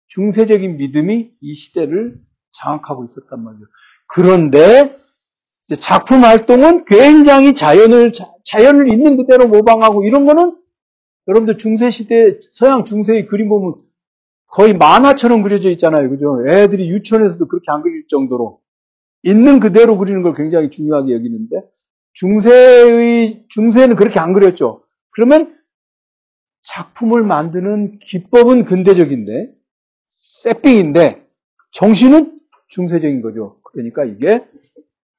Speaker 1: 중세적인 믿음이 이 시대를 장악하고 있었단 말이에요. 그런데 작품 활동은 굉장히 자연을 자연을 있는 그대로 모방하고 이런 거는 여러분들 중세 시대 서양 중세의 그림 보면 거의 만화처럼 그려져 있잖아요. 그죠? 애들이 유치원에서도 그렇게 안 그릴 정도로 있는 그대로 그리는 걸 굉장히 중요하게 여기는데 중세의 중세는 그렇게 안 그렸죠. 그러면 작품을 만드는 기법은 근대적인데 세핑인데 정신은 중세적인 거죠. 그러니까 이게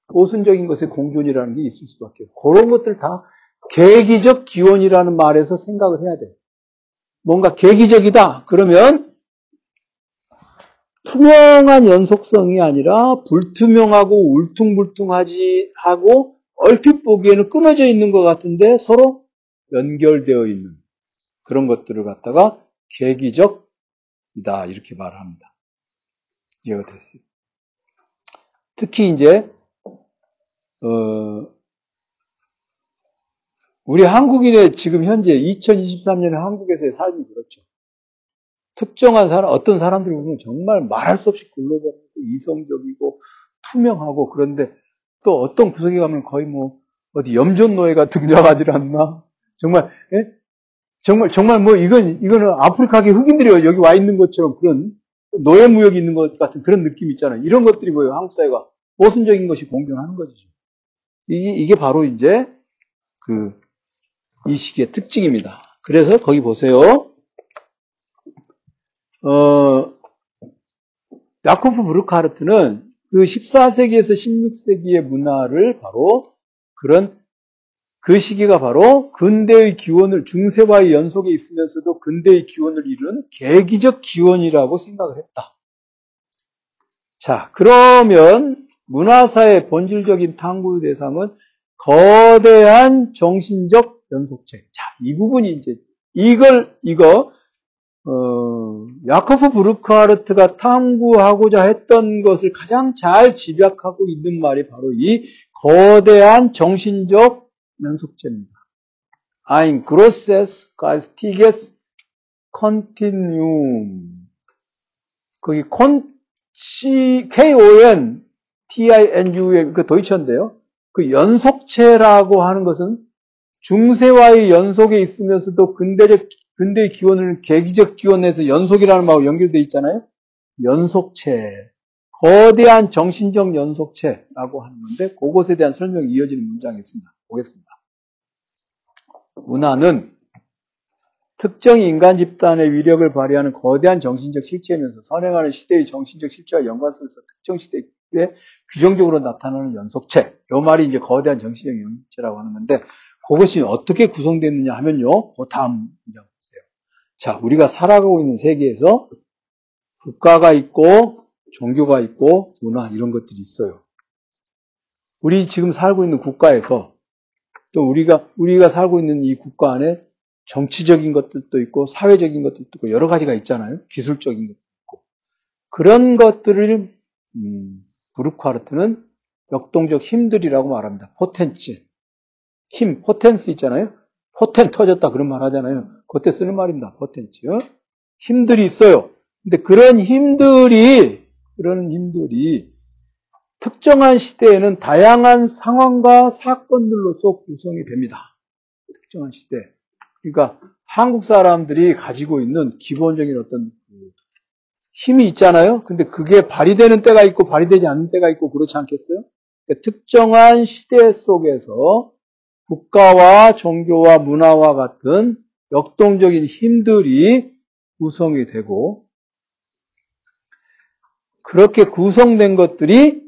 Speaker 1: 모순적인 것의 공존이라는 게 있을 수밖에 그런 것들 다 계기적 기원이라는 말에서 생각을 해야 돼요. 뭔가 계기적이다. 그러면 투명한 연속성이 아니라 불투명하고 울퉁불퉁하지 하고 얼핏 보기에는 끊어져 있는 것 같은데 서로 연결되어 있는 그런 것들을 갖다가 계기적이다 이렇게 말합니다. 이해가 됐어요. 특히 이제 어, 우리 한국인의 지금 현재 2023년에 한국에서의 삶이 그렇죠. 특정한 사람, 어떤 사람들이 보면 정말 말할 수 없이 글로벌하고 이성적이고 투명하고 그런데 또 어떤 구석에 가면 거의 뭐 어디 염전노예가 등장하지 않나? 정말, 예? 정말, 정말 뭐 이건, 이거는 아프리카계 흑인들이 여기 와 있는 것처럼 그런 노예무역이 있는 것 같은 그런 느낌 있잖아요. 이런 것들이 뭐예요? 한국 사회가 모순적인 것이 공존하는 거죠. 이게, 이게 바로 이제 그, 이 시기의 특징입니다. 그래서 거기 보세요. 어, 야코프 브루카르트는 그 14세기에서 16세기의 문화를 바로 그런 그 시기가 바로 근대의 기원을 중세와의 연속에 있으면서도 근대의 기원을 이룬 계기적 기원이라고 생각을 했다. 자, 그러면 문화사의 본질적인 탐구의 대상은 거대한 정신적 연속체. 자, 이 부분이 이제 이걸 이거 어, 야코프 브루크하르트가 탐구하고자 했던 것을 가장 잘 집약하고 있는 말이 바로 이 거대한 정신적 연속체입니다. Ein grosses geistiges Continuum. 거기 콘, K-O-N, T-I-N-U-M, 그 도이처인데요. 그 연속체라고 하는 것은 중세와의 연속에 있으면서도 근대적 근대의 기원을 계기적 기원에서 연속이라는 말하고 연결되어 있잖아요. 연속체, 거대한 정신적 연속체라고 하는 건데 그것에 대한 설명이 이어지는 문장이 있습니다. 보겠습니다. 문화는 특정 인간 집단의 위력을 발휘하는 거대한 정신적 실체면서 선행하는 시대의 정신적 실체와 연관성에서 특정 시대에 규정적으로 나타나는 연속체. 이 말이 이제 거대한 정신적 연속체라고 하는 건데 그것이 어떻게 구성됐느냐 하면요. 그 다음 문장. 자, 우리가 살아가고 있는 세계에서 국가가 있고 종교가 있고 문화 이런 것들이 있어요. 우리 지금 살고 있는 국가에서 또 우리가 우리가 살고 있는 이 국가 안에 정치적인 것들도 있고 사회적인 것들도 있고 여러 가지가 있잖아요. 기술적인 것도 있고 그런 것들을 음, 브루크하르트는 역동적 힘들이라고 말합니다. 포텐치 힘 Potenz 있잖아요. 포텐 터졌다 그런 말 하잖아요. 그때 쓰는 말입니다. Potenz 어? 힘들이 있어요. 근데 그런 힘들이 그런 힘들이 특정한 시대에는 다양한 상황과 사건들로서 구성이 됩니다. 특정한 시대. 그러니까 한국 사람들이 가지고 있는 기본적인 어떤 힘이 있잖아요. 근데 그게 발휘되는 때가 있고 발휘되지 않는 때가 있고 그렇지 않겠어요? 그러니까 특정한 시대 속에서 국가와 종교와 문화와 같은 역동적인 힘들이 구성이 되고 그렇게 구성된 것들이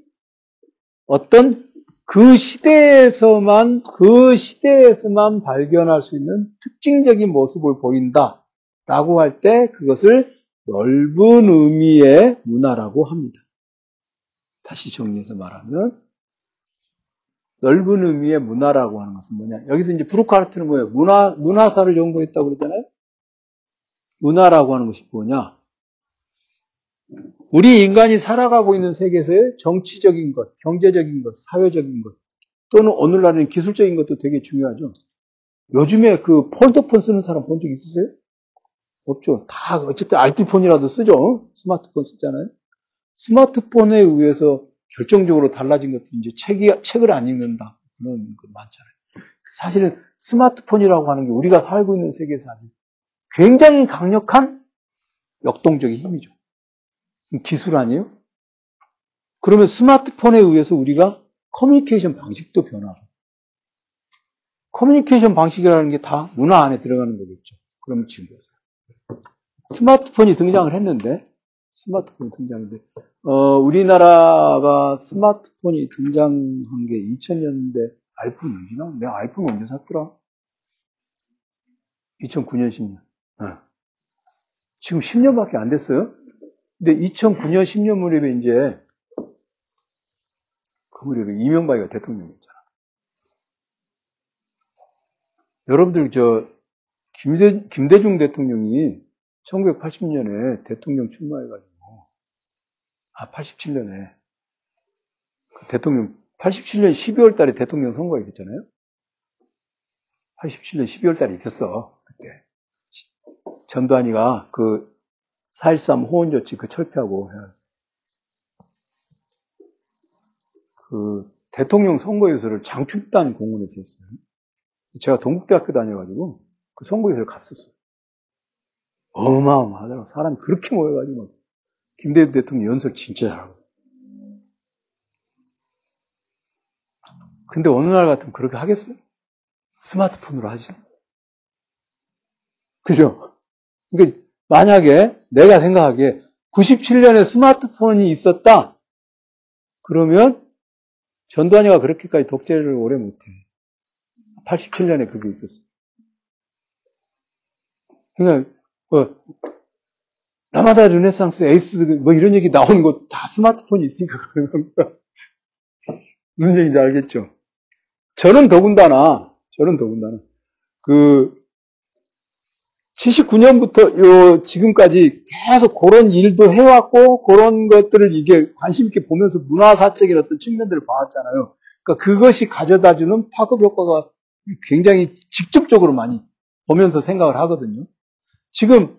Speaker 1: 어떤 그 시대에서만, 그 시대에서만 발견할 수 있는 특징적인 모습을 보인다. 라고 할 때 그것을 넓은 의미의 문화라고 합니다. 다시 정리해서 말하면, 넓은 의미의 문화라고 하는 것은 뭐냐. 여기서 이제 브루카르트는 뭐예요? 문화, 문화사를 연구했다고 그러잖아요? 문화라고 하는 것이 뭐냐? 우리 인간이 살아가고 있는 세계에서의 정치적인 것, 경제적인 것, 사회적인 것, 또는 오늘날은 기술적인 것도 되게 중요하죠. 요즘에 그 폴더폰 쓰는 사람 본 적 있으세요? 없죠. 다 어쨌든 알티폰이라도 쓰죠. 스마트폰 쓰잖아요. 스마트폰에 의해서 결정적으로 달라진 것도 이제 책이, 책을 안 읽는다. 그런 거 많잖아요. 사실은 스마트폰이라고 하는 게 우리가 살고 있는 세계에서 아주 굉장히 강력한 역동적인 힘이죠. 기술 아니에요? 그러면 스마트폰에 의해서 우리가 커뮤니케이션 방식도 변하고 커뮤니케이션 방식이라는 게 다 문화 안에 들어가는 거겠죠. 그럼 지금 스마트폰이 등장을 했는데 스마트폰이 등장했는데 어, 우리나라가 스마트폰이 등장한 게 2000년대 아이폰 언제나? 내가 아이폰 언제 샀더라? 2009년, 10년. 네. 지금 10년밖에 안 됐어요? 근데 2009년, 10년 무렵에 이제 그 무렵에 이명박이가 대통령이었잖아. 여러분들 저 김대, 김대중 대통령이 1980년에 대통령 출마해가지고 아 87년에 그 대통령 87년 12월 달에 대통령 선거가 있었잖아요. 87년 12월 달에 있었어. 그때 전두환이가 그 4.13 호원조치 그 철폐하고 그 대통령 선거 유서를 장충단 공원에서 했어요. 제가 동국대학교 다녀가지고 그 선거 유서를 갔었어요. 어마어마하더라고. 사람이 그렇게 모여가지고 김대중 대통령 연설 진짜 잘하고. 근데 어느 날 같으면 그렇게 하겠어요? 스마트폰으로 하지. 그죠? 그러니까 만약에 내가 생각하기에 97년에 스마트폰이 있었다. 그러면 전두환이가 그렇게까지 독재를 오래 못해. 87년에 그게 있었어. 그러니까 뭐 라마다 르네상스 에이스 뭐 이런 얘기 나오는 거 다 스마트폰이 있으니까 그런 겁니다. 무슨 얘기인지 알겠죠? 저는 더군다나 저는 더군다나 그 79년부터 요 지금까지 계속 그런 일도 해왔고 그런 것들을 이게 관심 있게 보면서 문화사적인 어떤 측면들을 봐왔잖아요. 그러니까 그것이 가져다주는 파급 효과가 굉장히 직접적으로 많이 보면서 생각을 하거든요. 지금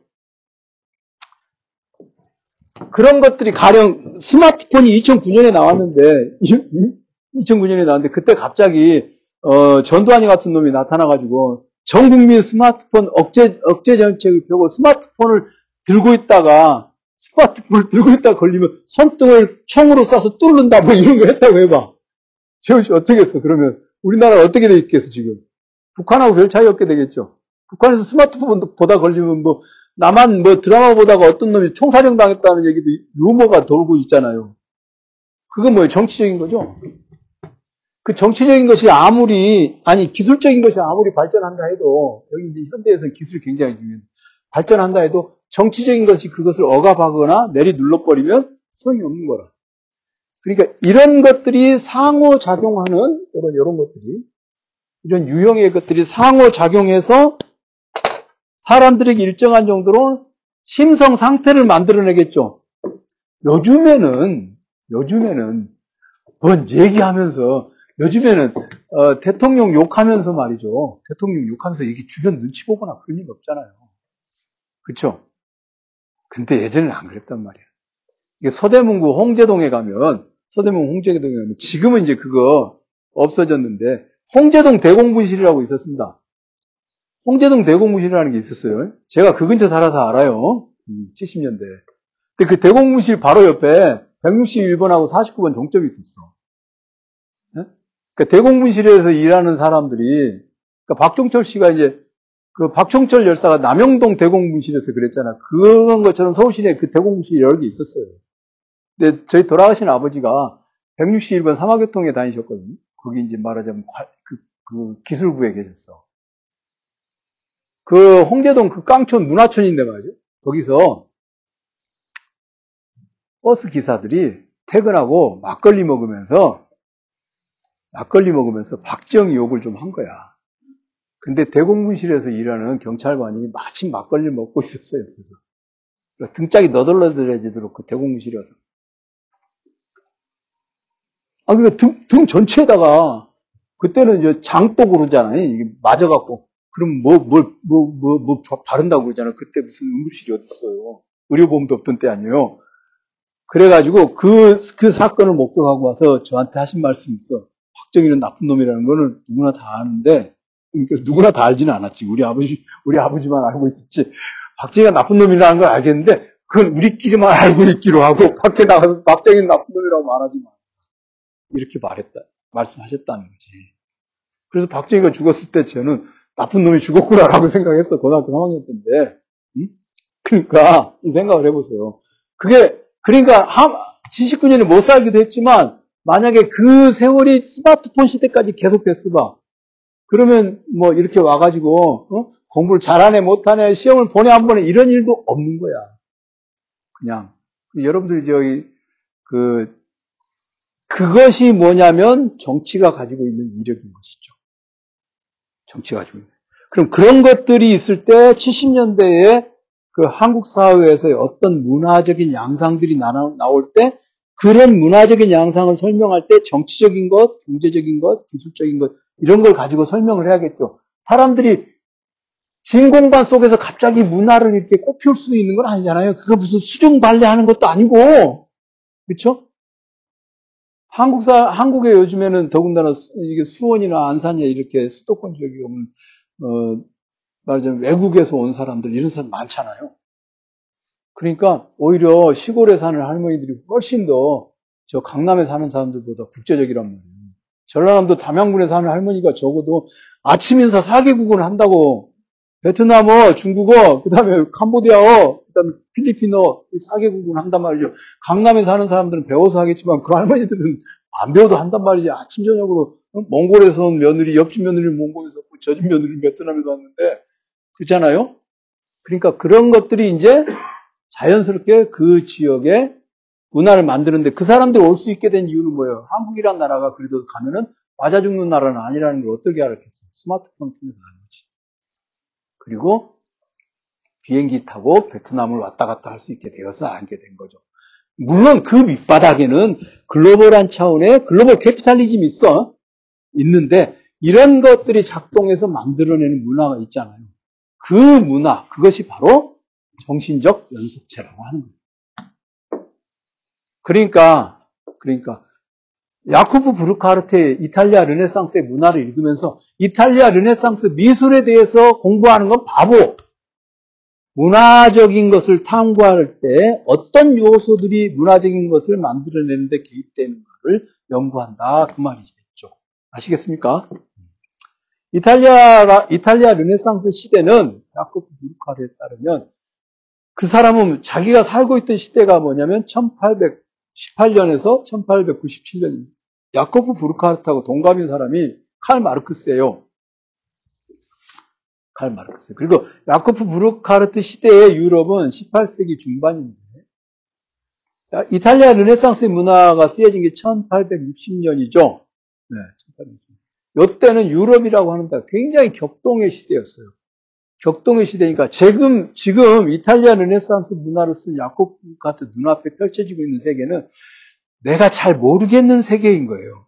Speaker 1: 그런 것들이 가령 스마트폰이 2009년에 나왔는데 2009년에 나왔는데 그때 갑자기 어, 전두환이 같은 놈이 나타나가지고 전 국민 스마트폰 억제, 억제 정책을 펴고 스마트폰을 들고 있다가 스마트폰을 들고 있다가 걸리면 손등을 총으로 쏴서 뚫는다 뭐 이런 거 했다고 해봐. 재훈 씨 어떻게 했어? 그러면 우리나라 어떻게 돼 있겠어 지금? 북한하고 별 차이 없게 되겠죠. 북한에서 스마트폰 보다 걸리면 뭐 나만 뭐 드라마 보다가 어떤 놈이 총사령 당했다는 얘기도 루머가 돌고 있잖아요. 그건 뭐예요? 정치적인 거죠. 그 정치적인 것이 아무리 아니 기술적인 것이 아무리 발전한다 해도 여기 이제 현대에서 기술이 굉장히 중요해요. 발전한다 해도 정치적인 것이 그것을 억압하거나 내리 눌러버리면 소용이 없는 거라. 그러니까 이런 것들이 상호작용하는 이런, 이런 것들이 이런 유형의 것들이 상호작용해서 사람들에게 일정한 정도로 심성 상태를 만들어내겠죠. 요즘에는 요즘에는 뭔 얘기하면서 요즘에는 어, 대통령 욕하면서 말이죠. 대통령 욕하면서 이게 주변 눈치 보거나 그런 일 없잖아요. 그렇죠? 근데 예전에는 안 그랬단 말이야. 이게 서대문구 홍제동에 가면 서대문 홍제동에 가면 지금은 이제 그거 없어졌는데 홍제동 대공분실이라고 있었습니다. 홍제동 대공분실이라는 게 있었어요. 제가 그 근처 살아서 알아요. 70년대. 음, 근데 그 대공분실 바로 옆에 161번하고 49번 종점이 있었어. 네? 그러니까 대공분실에서 일하는 사람들이, 그러니까 박종철 씨가 이제 그 박종철 열사가 남영동 대공분실에서 그랬잖아. 그런 것처럼 서울시내에 그 대공분실이 여러 개 있었어요. 근데 저희 돌아가신 아버지가 161번 사마교통에 다니셨거든요. 거기 이제 말하자면 그, 그 기술부에 계셨어. 그 홍제동 그 깡촌 문화촌인데 말이죠. 거기서 버스 기사들이 퇴근하고 막걸리 먹으면서 막걸리 먹으면서 박정희 욕을 좀 한 거야. 근데 대공분실에서 일하는 경찰관이 마침 막걸리를 먹고 있었어요. 그래서 등짝이 너덜너덜해지도록 그 대공분실에 와서 아, 그러니까 등, 등 전체에다가 그때는 이제 장독 그러잖아요. 이게 맞아갖고 그럼 뭐, 뭘, 뭐, 뭐, 뭐, 바른다고 그러잖아요. 그때 무슨 응급실이 어딨어요. 의료보험도 없던 때 아니에요. 그래가지고 그, 그 사건을 목격하고 와서 저한테 하신 말씀이 있어. 박정희는 나쁜 놈이라는 거는 누구나 다 아는데, 그러니까 누구나 다 알지는 않았지. 우리 아버지, 우리 아버지만 알고 있었지. 박정희가 나쁜 놈이라는 걸 알겠는데, 그건 우리끼리만 알고 있기로 하고, 밖에 나가서 박정희는 나쁜 놈이라고 말하지 마. 이렇게 말했다, 말씀하셨다는 거지. 그래서 박정희가 죽었을 때 저는 나쁜 놈이 죽었구나라고 생각했어. 고등학교 3학년 때인데. 응? 그러니까, 이 생각을 해보세요. 그게 그러니까 79년에 못 살기도 했지만 만약에 그 세월이 스마트폰 시대까지 계속됐어봐. 그러면 뭐 이렇게 와가지고 어? 공부를 잘하네 못하네 시험을 보내 안 보내 이런 일도 없는 거야. 그냥 여러분들 저기 그 그것이 뭐냐면 정치가 가지고 있는 위력인 것이죠. 정치가 있는. 그럼 그런 것들이 있을 때 70년대에 그 한국 사회에서의 어떤 문화적인 양상들이 나올 때 그런 문화적인 양상을 설명할 때 정치적인 것, 경제적인 것, 기술적인 것 이런 걸 가지고 설명을 해야겠죠. 사람들이 진공관 속에서 갑자기 문화를 이렇게 꽃피울 수 있는 건 아니잖아요. 그거 무슨 수중 발레 하는 것도 아니고 그렇죠? 한국사 한국에 요즘에는 더군다나 이게 수원이나 안산이나 이렇게 수도권 지역에 오면 어, 말하자면 외국에서 온 사람들 이런 사람 많잖아요. 그러니까 오히려 시골에 사는 할머니들이 훨씬 더 저 강남에 사는 사람들보다 국제적이란 말이에요. 전라남도 담양군에 사는 할머니가 적어도 아침 인사 4개국을 한다고 베트남어, 중국어, 그 다음에 캄보디아어, 그 다음에 필리핀어 4개국을 한단 말이죠. 강남에 사는 사람들은 배워서 하겠지만 그 할머니들은 안 배워도 한단 말이지. 아침 저녁으로 몽골에서 온 며느리, 옆집 며느리 몽골에서 왔고 저집 며느리 베트남에서 왔는데 그렇잖아요? 그러니까 그런 것들이 이제 자연스럽게 그 지역에 문화를 만드는데 그 사람들이 올 수 있게 된 이유는 뭐예요? 한국이란 나라가 그래도 가면은 맞아 죽는 나라는 아니라는 걸 어떻게 알았겠어요? 스마트폰 통해서 거지. 그리고 비행기 타고 베트남을 왔다 갔다 할 수 있게 되어서 알게 된 거죠. 물론 그 밑바닥에는 글로벌한 차원의 global capitalism이 있어. 있는데 이런 것들이 작동해서 만들어내는 문화가 있잖아요. 그 문화, 그것이 바로 정신적 연속체라고 하는 거예요. 그러니까, 그러니까, 야쿠프 브루카르테의 이탈리아 르네상스의 문화를 읽으면서 이탈리아 르네상스 미술에 대해서 공부하는 건 바보. 문화적인 것을 탐구할 때 어떤 요소들이 문화적인 것을 만들어내는데 개입되는가를 연구한다. 그 말이죠. 아시겠습니까? 이탈리아, 이탈리아 르네상스 시대는 야코프 부르카르트에 따르면 그 사람은 자기가 살고 있던 시대가 뭐냐면 1818년에서 1897년입니다. 야코프 부르카르트하고 동갑인 사람이 칼 마르크스예요. 칼 마르크스. 그리고 야코프 부르카르트 시대의 유럽은 18세기 중반인데 이탈리아 르네상스 문화가 쓰여진 게 1860년이죠. 네, 1860년. 이때는 유럽이라고 하는데 굉장히 격동의 시대였어요. 격동의 시대니까 지금 지금 이탈리아 르네상스 문화를 쓴 야코프 같은 눈앞에 펼쳐지고 있는 세계는 내가 잘 모르겠는 세계인 거예요.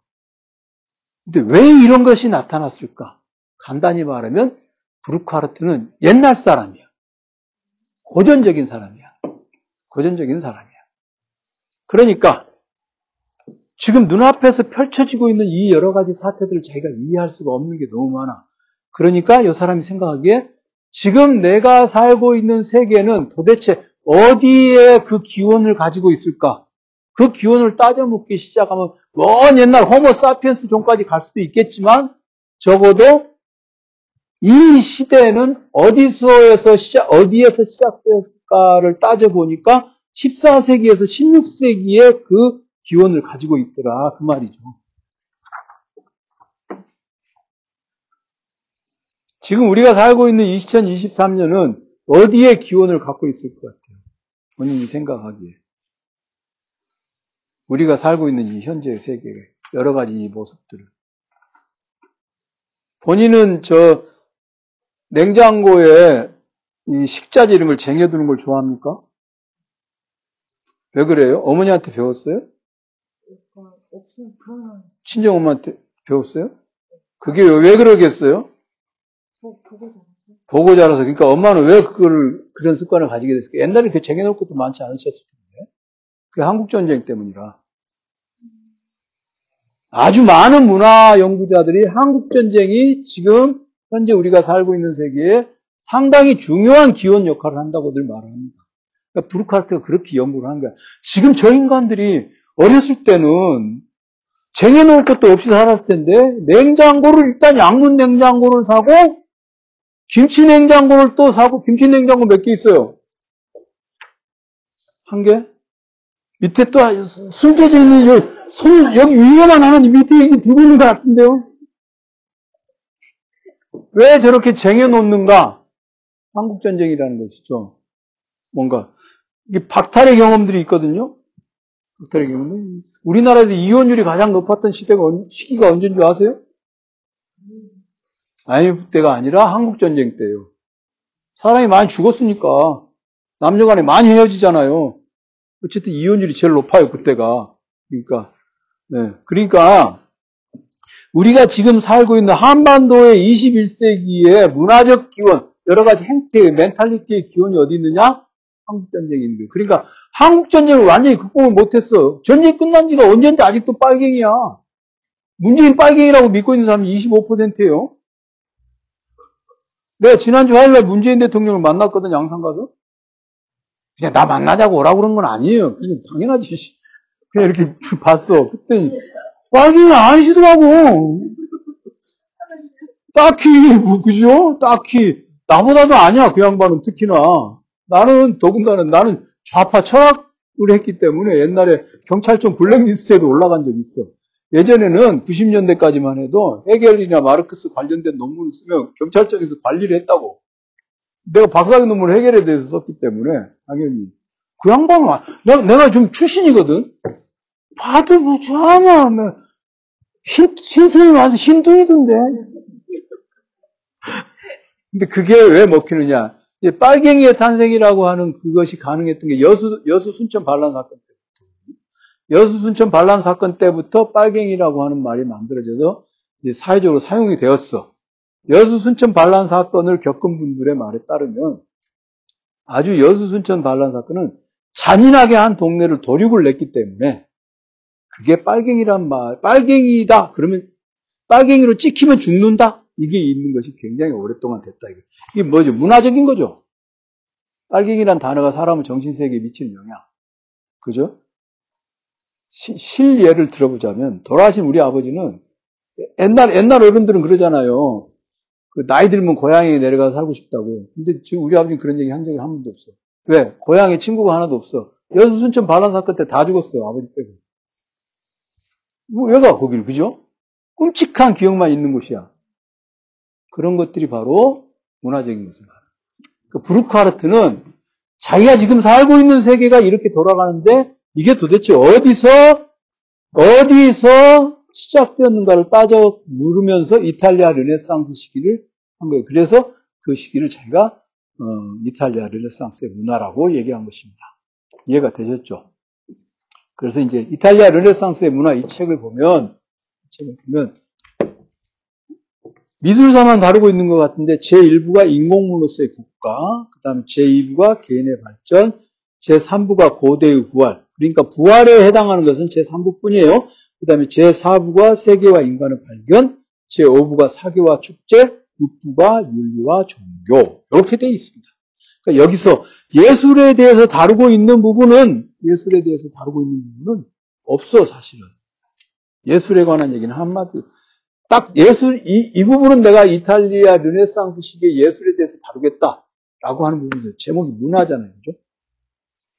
Speaker 1: 근데 왜 이런 것이 나타났을까? 간단히 말하면 브루카르트는 옛날 사람이야. 고전적인 사람이야. 고전적인 사람이야. 그러니까 지금 눈앞에서 펼쳐지고 있는 이 여러 가지 사태들을 자기가 이해할 수가 없는 게 너무 많아. 그러니까 이 사람이 생각하기에 지금 내가 살고 있는 세계는 도대체 어디에 그 기원을 가지고 있을까? 그 기원을 따져 묻기 시작하면 먼 옛날 호모 사피엔스 종까지 갈 수도 있겠지만 적어도 이 시대는 어디서에서 시작, 어디에서 시작되었을까를 따져 보니까 14세기에서 16세기에 그 기원을 가지고 있더라. 그 말이죠. 지금 우리가 살고 있는 2023년은 어디에 기원을 갖고 있을 것 같아요? 본인이 생각하기에. 우리가 살고 있는 이 현재의 세계의 여러 가지 모습들을. 본인은 저 냉장고에 이 식자재 이런 걸 쟁여두는 걸 좋아합니까? 왜 그래요? 어머니한테 배웠어요? 친정 엄마한테 배웠어요? 그게 왜
Speaker 2: 그러겠어요?
Speaker 1: 보고 자라서. 그러니까 엄마는 왜 그걸, 그런 습관을 가지게 됐을까? 옛날에 그 쟁여놓을 것도 많지 않으셨을 텐데. 그게 한국 전쟁 때문이라. 아주 많은 문화 연구자들이 한국 전쟁이 지금 현재 우리가 살고 있는 세계에 상당히 중요한 기원 역할을 한다고 늘 말합니다. 그러니까 브루카르트가 그렇게 연구를 한 거야. 지금 저 인간들이 어렸을 때는 쟁여놓을 것도 없이 살았을 텐데 냉장고를 일단 양문 냉장고를 사고 김치 냉장고를 또 사고 김치 냉장고 몇 개 있어요? 한 개? 밑에 또 숨겨져 있는 요, 손 여기 위에만 하는 이 밑에 이게 두고 있는 것 같은데요? 왜 저렇게 쟁여놓는가? 한국전쟁이라는 것이죠. 뭔가, 이게 박탈의 경험들이 있거든요? 박탈의 경험들. 우리나라에서 이혼율이 가장 높았던 시대가, 시기가 언제인 줄 아세요? IMF 때가 아니라 한국전쟁 때요. 사람이 많이 죽었으니까. 남녀 간에 많이 헤어지잖아요. 어쨌든 이혼율이 제일 높아요, 그때가. 그러니까, 네. 그러니까, 우리가 지금 살고 있는 한반도의 21세기의 문화적 기원, 여러 가지 행태의, 멘탈리티의 기원이 어디 있느냐? 한국전쟁인데. 그러니까, 한국전쟁을 완전히 극복을 못했어. 전쟁 끝난 지가 언젠데 아직도 빨갱이야. 문재인 빨갱이라고 믿고 있는 사람이 25%예요. 내가 지난주 화요일날 문재인 대통령을 만났거든, 양산 가서. 그냥 나 만나자고 오라고 그런 건 아니에요. 그냥 당연하지. 그냥 이렇게 봤어. 그때 빨갱이 아니시더라고. 딱히, 뭐, 그죠? 딱히, 나보다도 아니야, 그 양반은 특히나. 나는, 더군다나 나는 좌파 철학을 했기 때문에 옛날에 경찰청 블랙리스트에도 올라간 적이 있어. 예전에는 90년대까지만 해도 해겔이나 마르크스 관련된 논문을 쓰면 경찰청에서 관리를 했다고. 내가 박사학위 논문을 해결에 대해서 썼기 때문에 당연히 그 양반은 내가, 내가 좀 출신이거든. 봐도 뭐 좋아하냐. 흰, 흰수염 와서 흰둥이던데. 근데 그게 왜 먹히느냐. 빨갱이의 탄생이라고 하는 그것이 가능했던 게 여수, 여수 순천 반란 사건 때부터. 여수 순천 반란 사건 때부터 빨갱이라고 하는 말이 만들어져서 이제 사회적으로 사용이 되었어. 여수 순천 반란 사건을 겪은 분들의 말에 따르면 아주 여수 순천 반란 사건은 잔인하게 한 동네를 도륙을 냈기 때문에 그게 빨갱이란 말, 빨갱이다. 그러면 빨갱이로 찍히면 죽는다. 이게 있는 것이 굉장히 오랫동안 됐다. 이게 뭐죠? 문화적인 거죠. 빨갱이란 단어가 사람의 정신세계에 미치는 영향. 그죠? 시, 실예를 들어보자면 돌아가신 우리 아버지는 옛날 옛날 어른들은 그러잖아요. 그 나이 들면 고향에 내려가서 살고 싶다고. 근데 지금 우리 아버지는 그런 얘기 한 적이 한 번도 없어. 왜? 고향에 친구가 하나도 없어. 여수 순천 반란 사건 때 다 죽었어요. 아버지 빼고. 뭐, 왜가 거기를, 그죠? 끔찍한 기억만 있는 곳이야. 그런 것들이 바로 문화적인 것을 말합니다. 그 브루크하르트는 자기가 지금 살고 있는 세계가 이렇게 돌아가는데 이게 도대체 어디서 어디서 시작되었는가를 따져 물으면서 이탈리아 르네상스 시기를 한 거예요. 그래서 그 시기를 자기가 어, 이탈리아 르네상스의 문화라고 얘기한 것입니다. 이해가 되셨죠? 그래서 이제 이탈리아 르네상스의 문화 이 책을 보면 이 책을 보면 미술사만 다루고 있는 것 같은데 제1부가 인공물로서의 국가, 그 다음에 제2부가 개인의 발전, 제3부가 고대의 부활. 그러니까 부활에 해당하는 것은 제3부뿐이에요. 그 다음에 제4부가 세계와 인간의 발견, 제5부가 사계와 축제, 6부가 윤리와 종교. 이렇게 되어 있습니다. 그러니까 여기서 예술에 대해서 다루고 있는 부분은, 예술에 대해서 다루고 있는 부분은 없어, 사실은. 예술에 관한 얘기는 한마디, 딱 예술, 이, 이 부분은 내가 이탈리아 르네상스 시기의 예술에 대해서 다루겠다라고 하는 부분이죠. 제목이 문화잖아요. 그죠?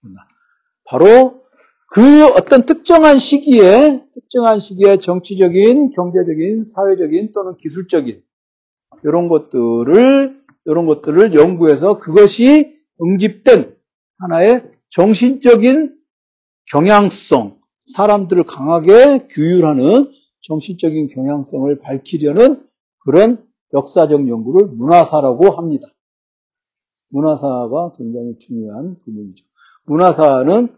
Speaker 1: 문화. 바로 그 어떤 특정한 시기에, 특정한 시기에 정치적인, 경제적인, 사회적인 또는 기술적인 이런 것들을, 이런 것들을 연구해서 그것이 응집된 하나의 정신적인 경향성, 사람들을 강하게 규율하는 정신적인 경향성을 밝히려는 그런 역사적 연구를 문화사라고 합니다. 문화사가 굉장히 중요한 부분이죠. 문화사는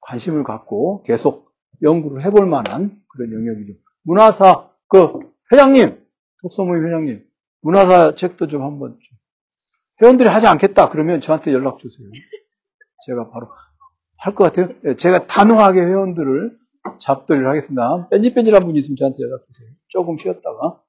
Speaker 1: 관심을 갖고 계속 연구를 해볼 만한 그런 영역이죠. 문화사, 그, 회장님, 독서모임 회장님, 문화사 책도 좀 한번, 좀. 회원들이 하지 않겠다. 그러면 저한테 연락 주세요. 제가 바로 할 것 같아요. 예, 제가 단호하게 회원들을 잡돌이를 하겠습니다. 뺀질뺀질한 분이 있으면 저한테 연락 주세요. 조금 쉬었다가.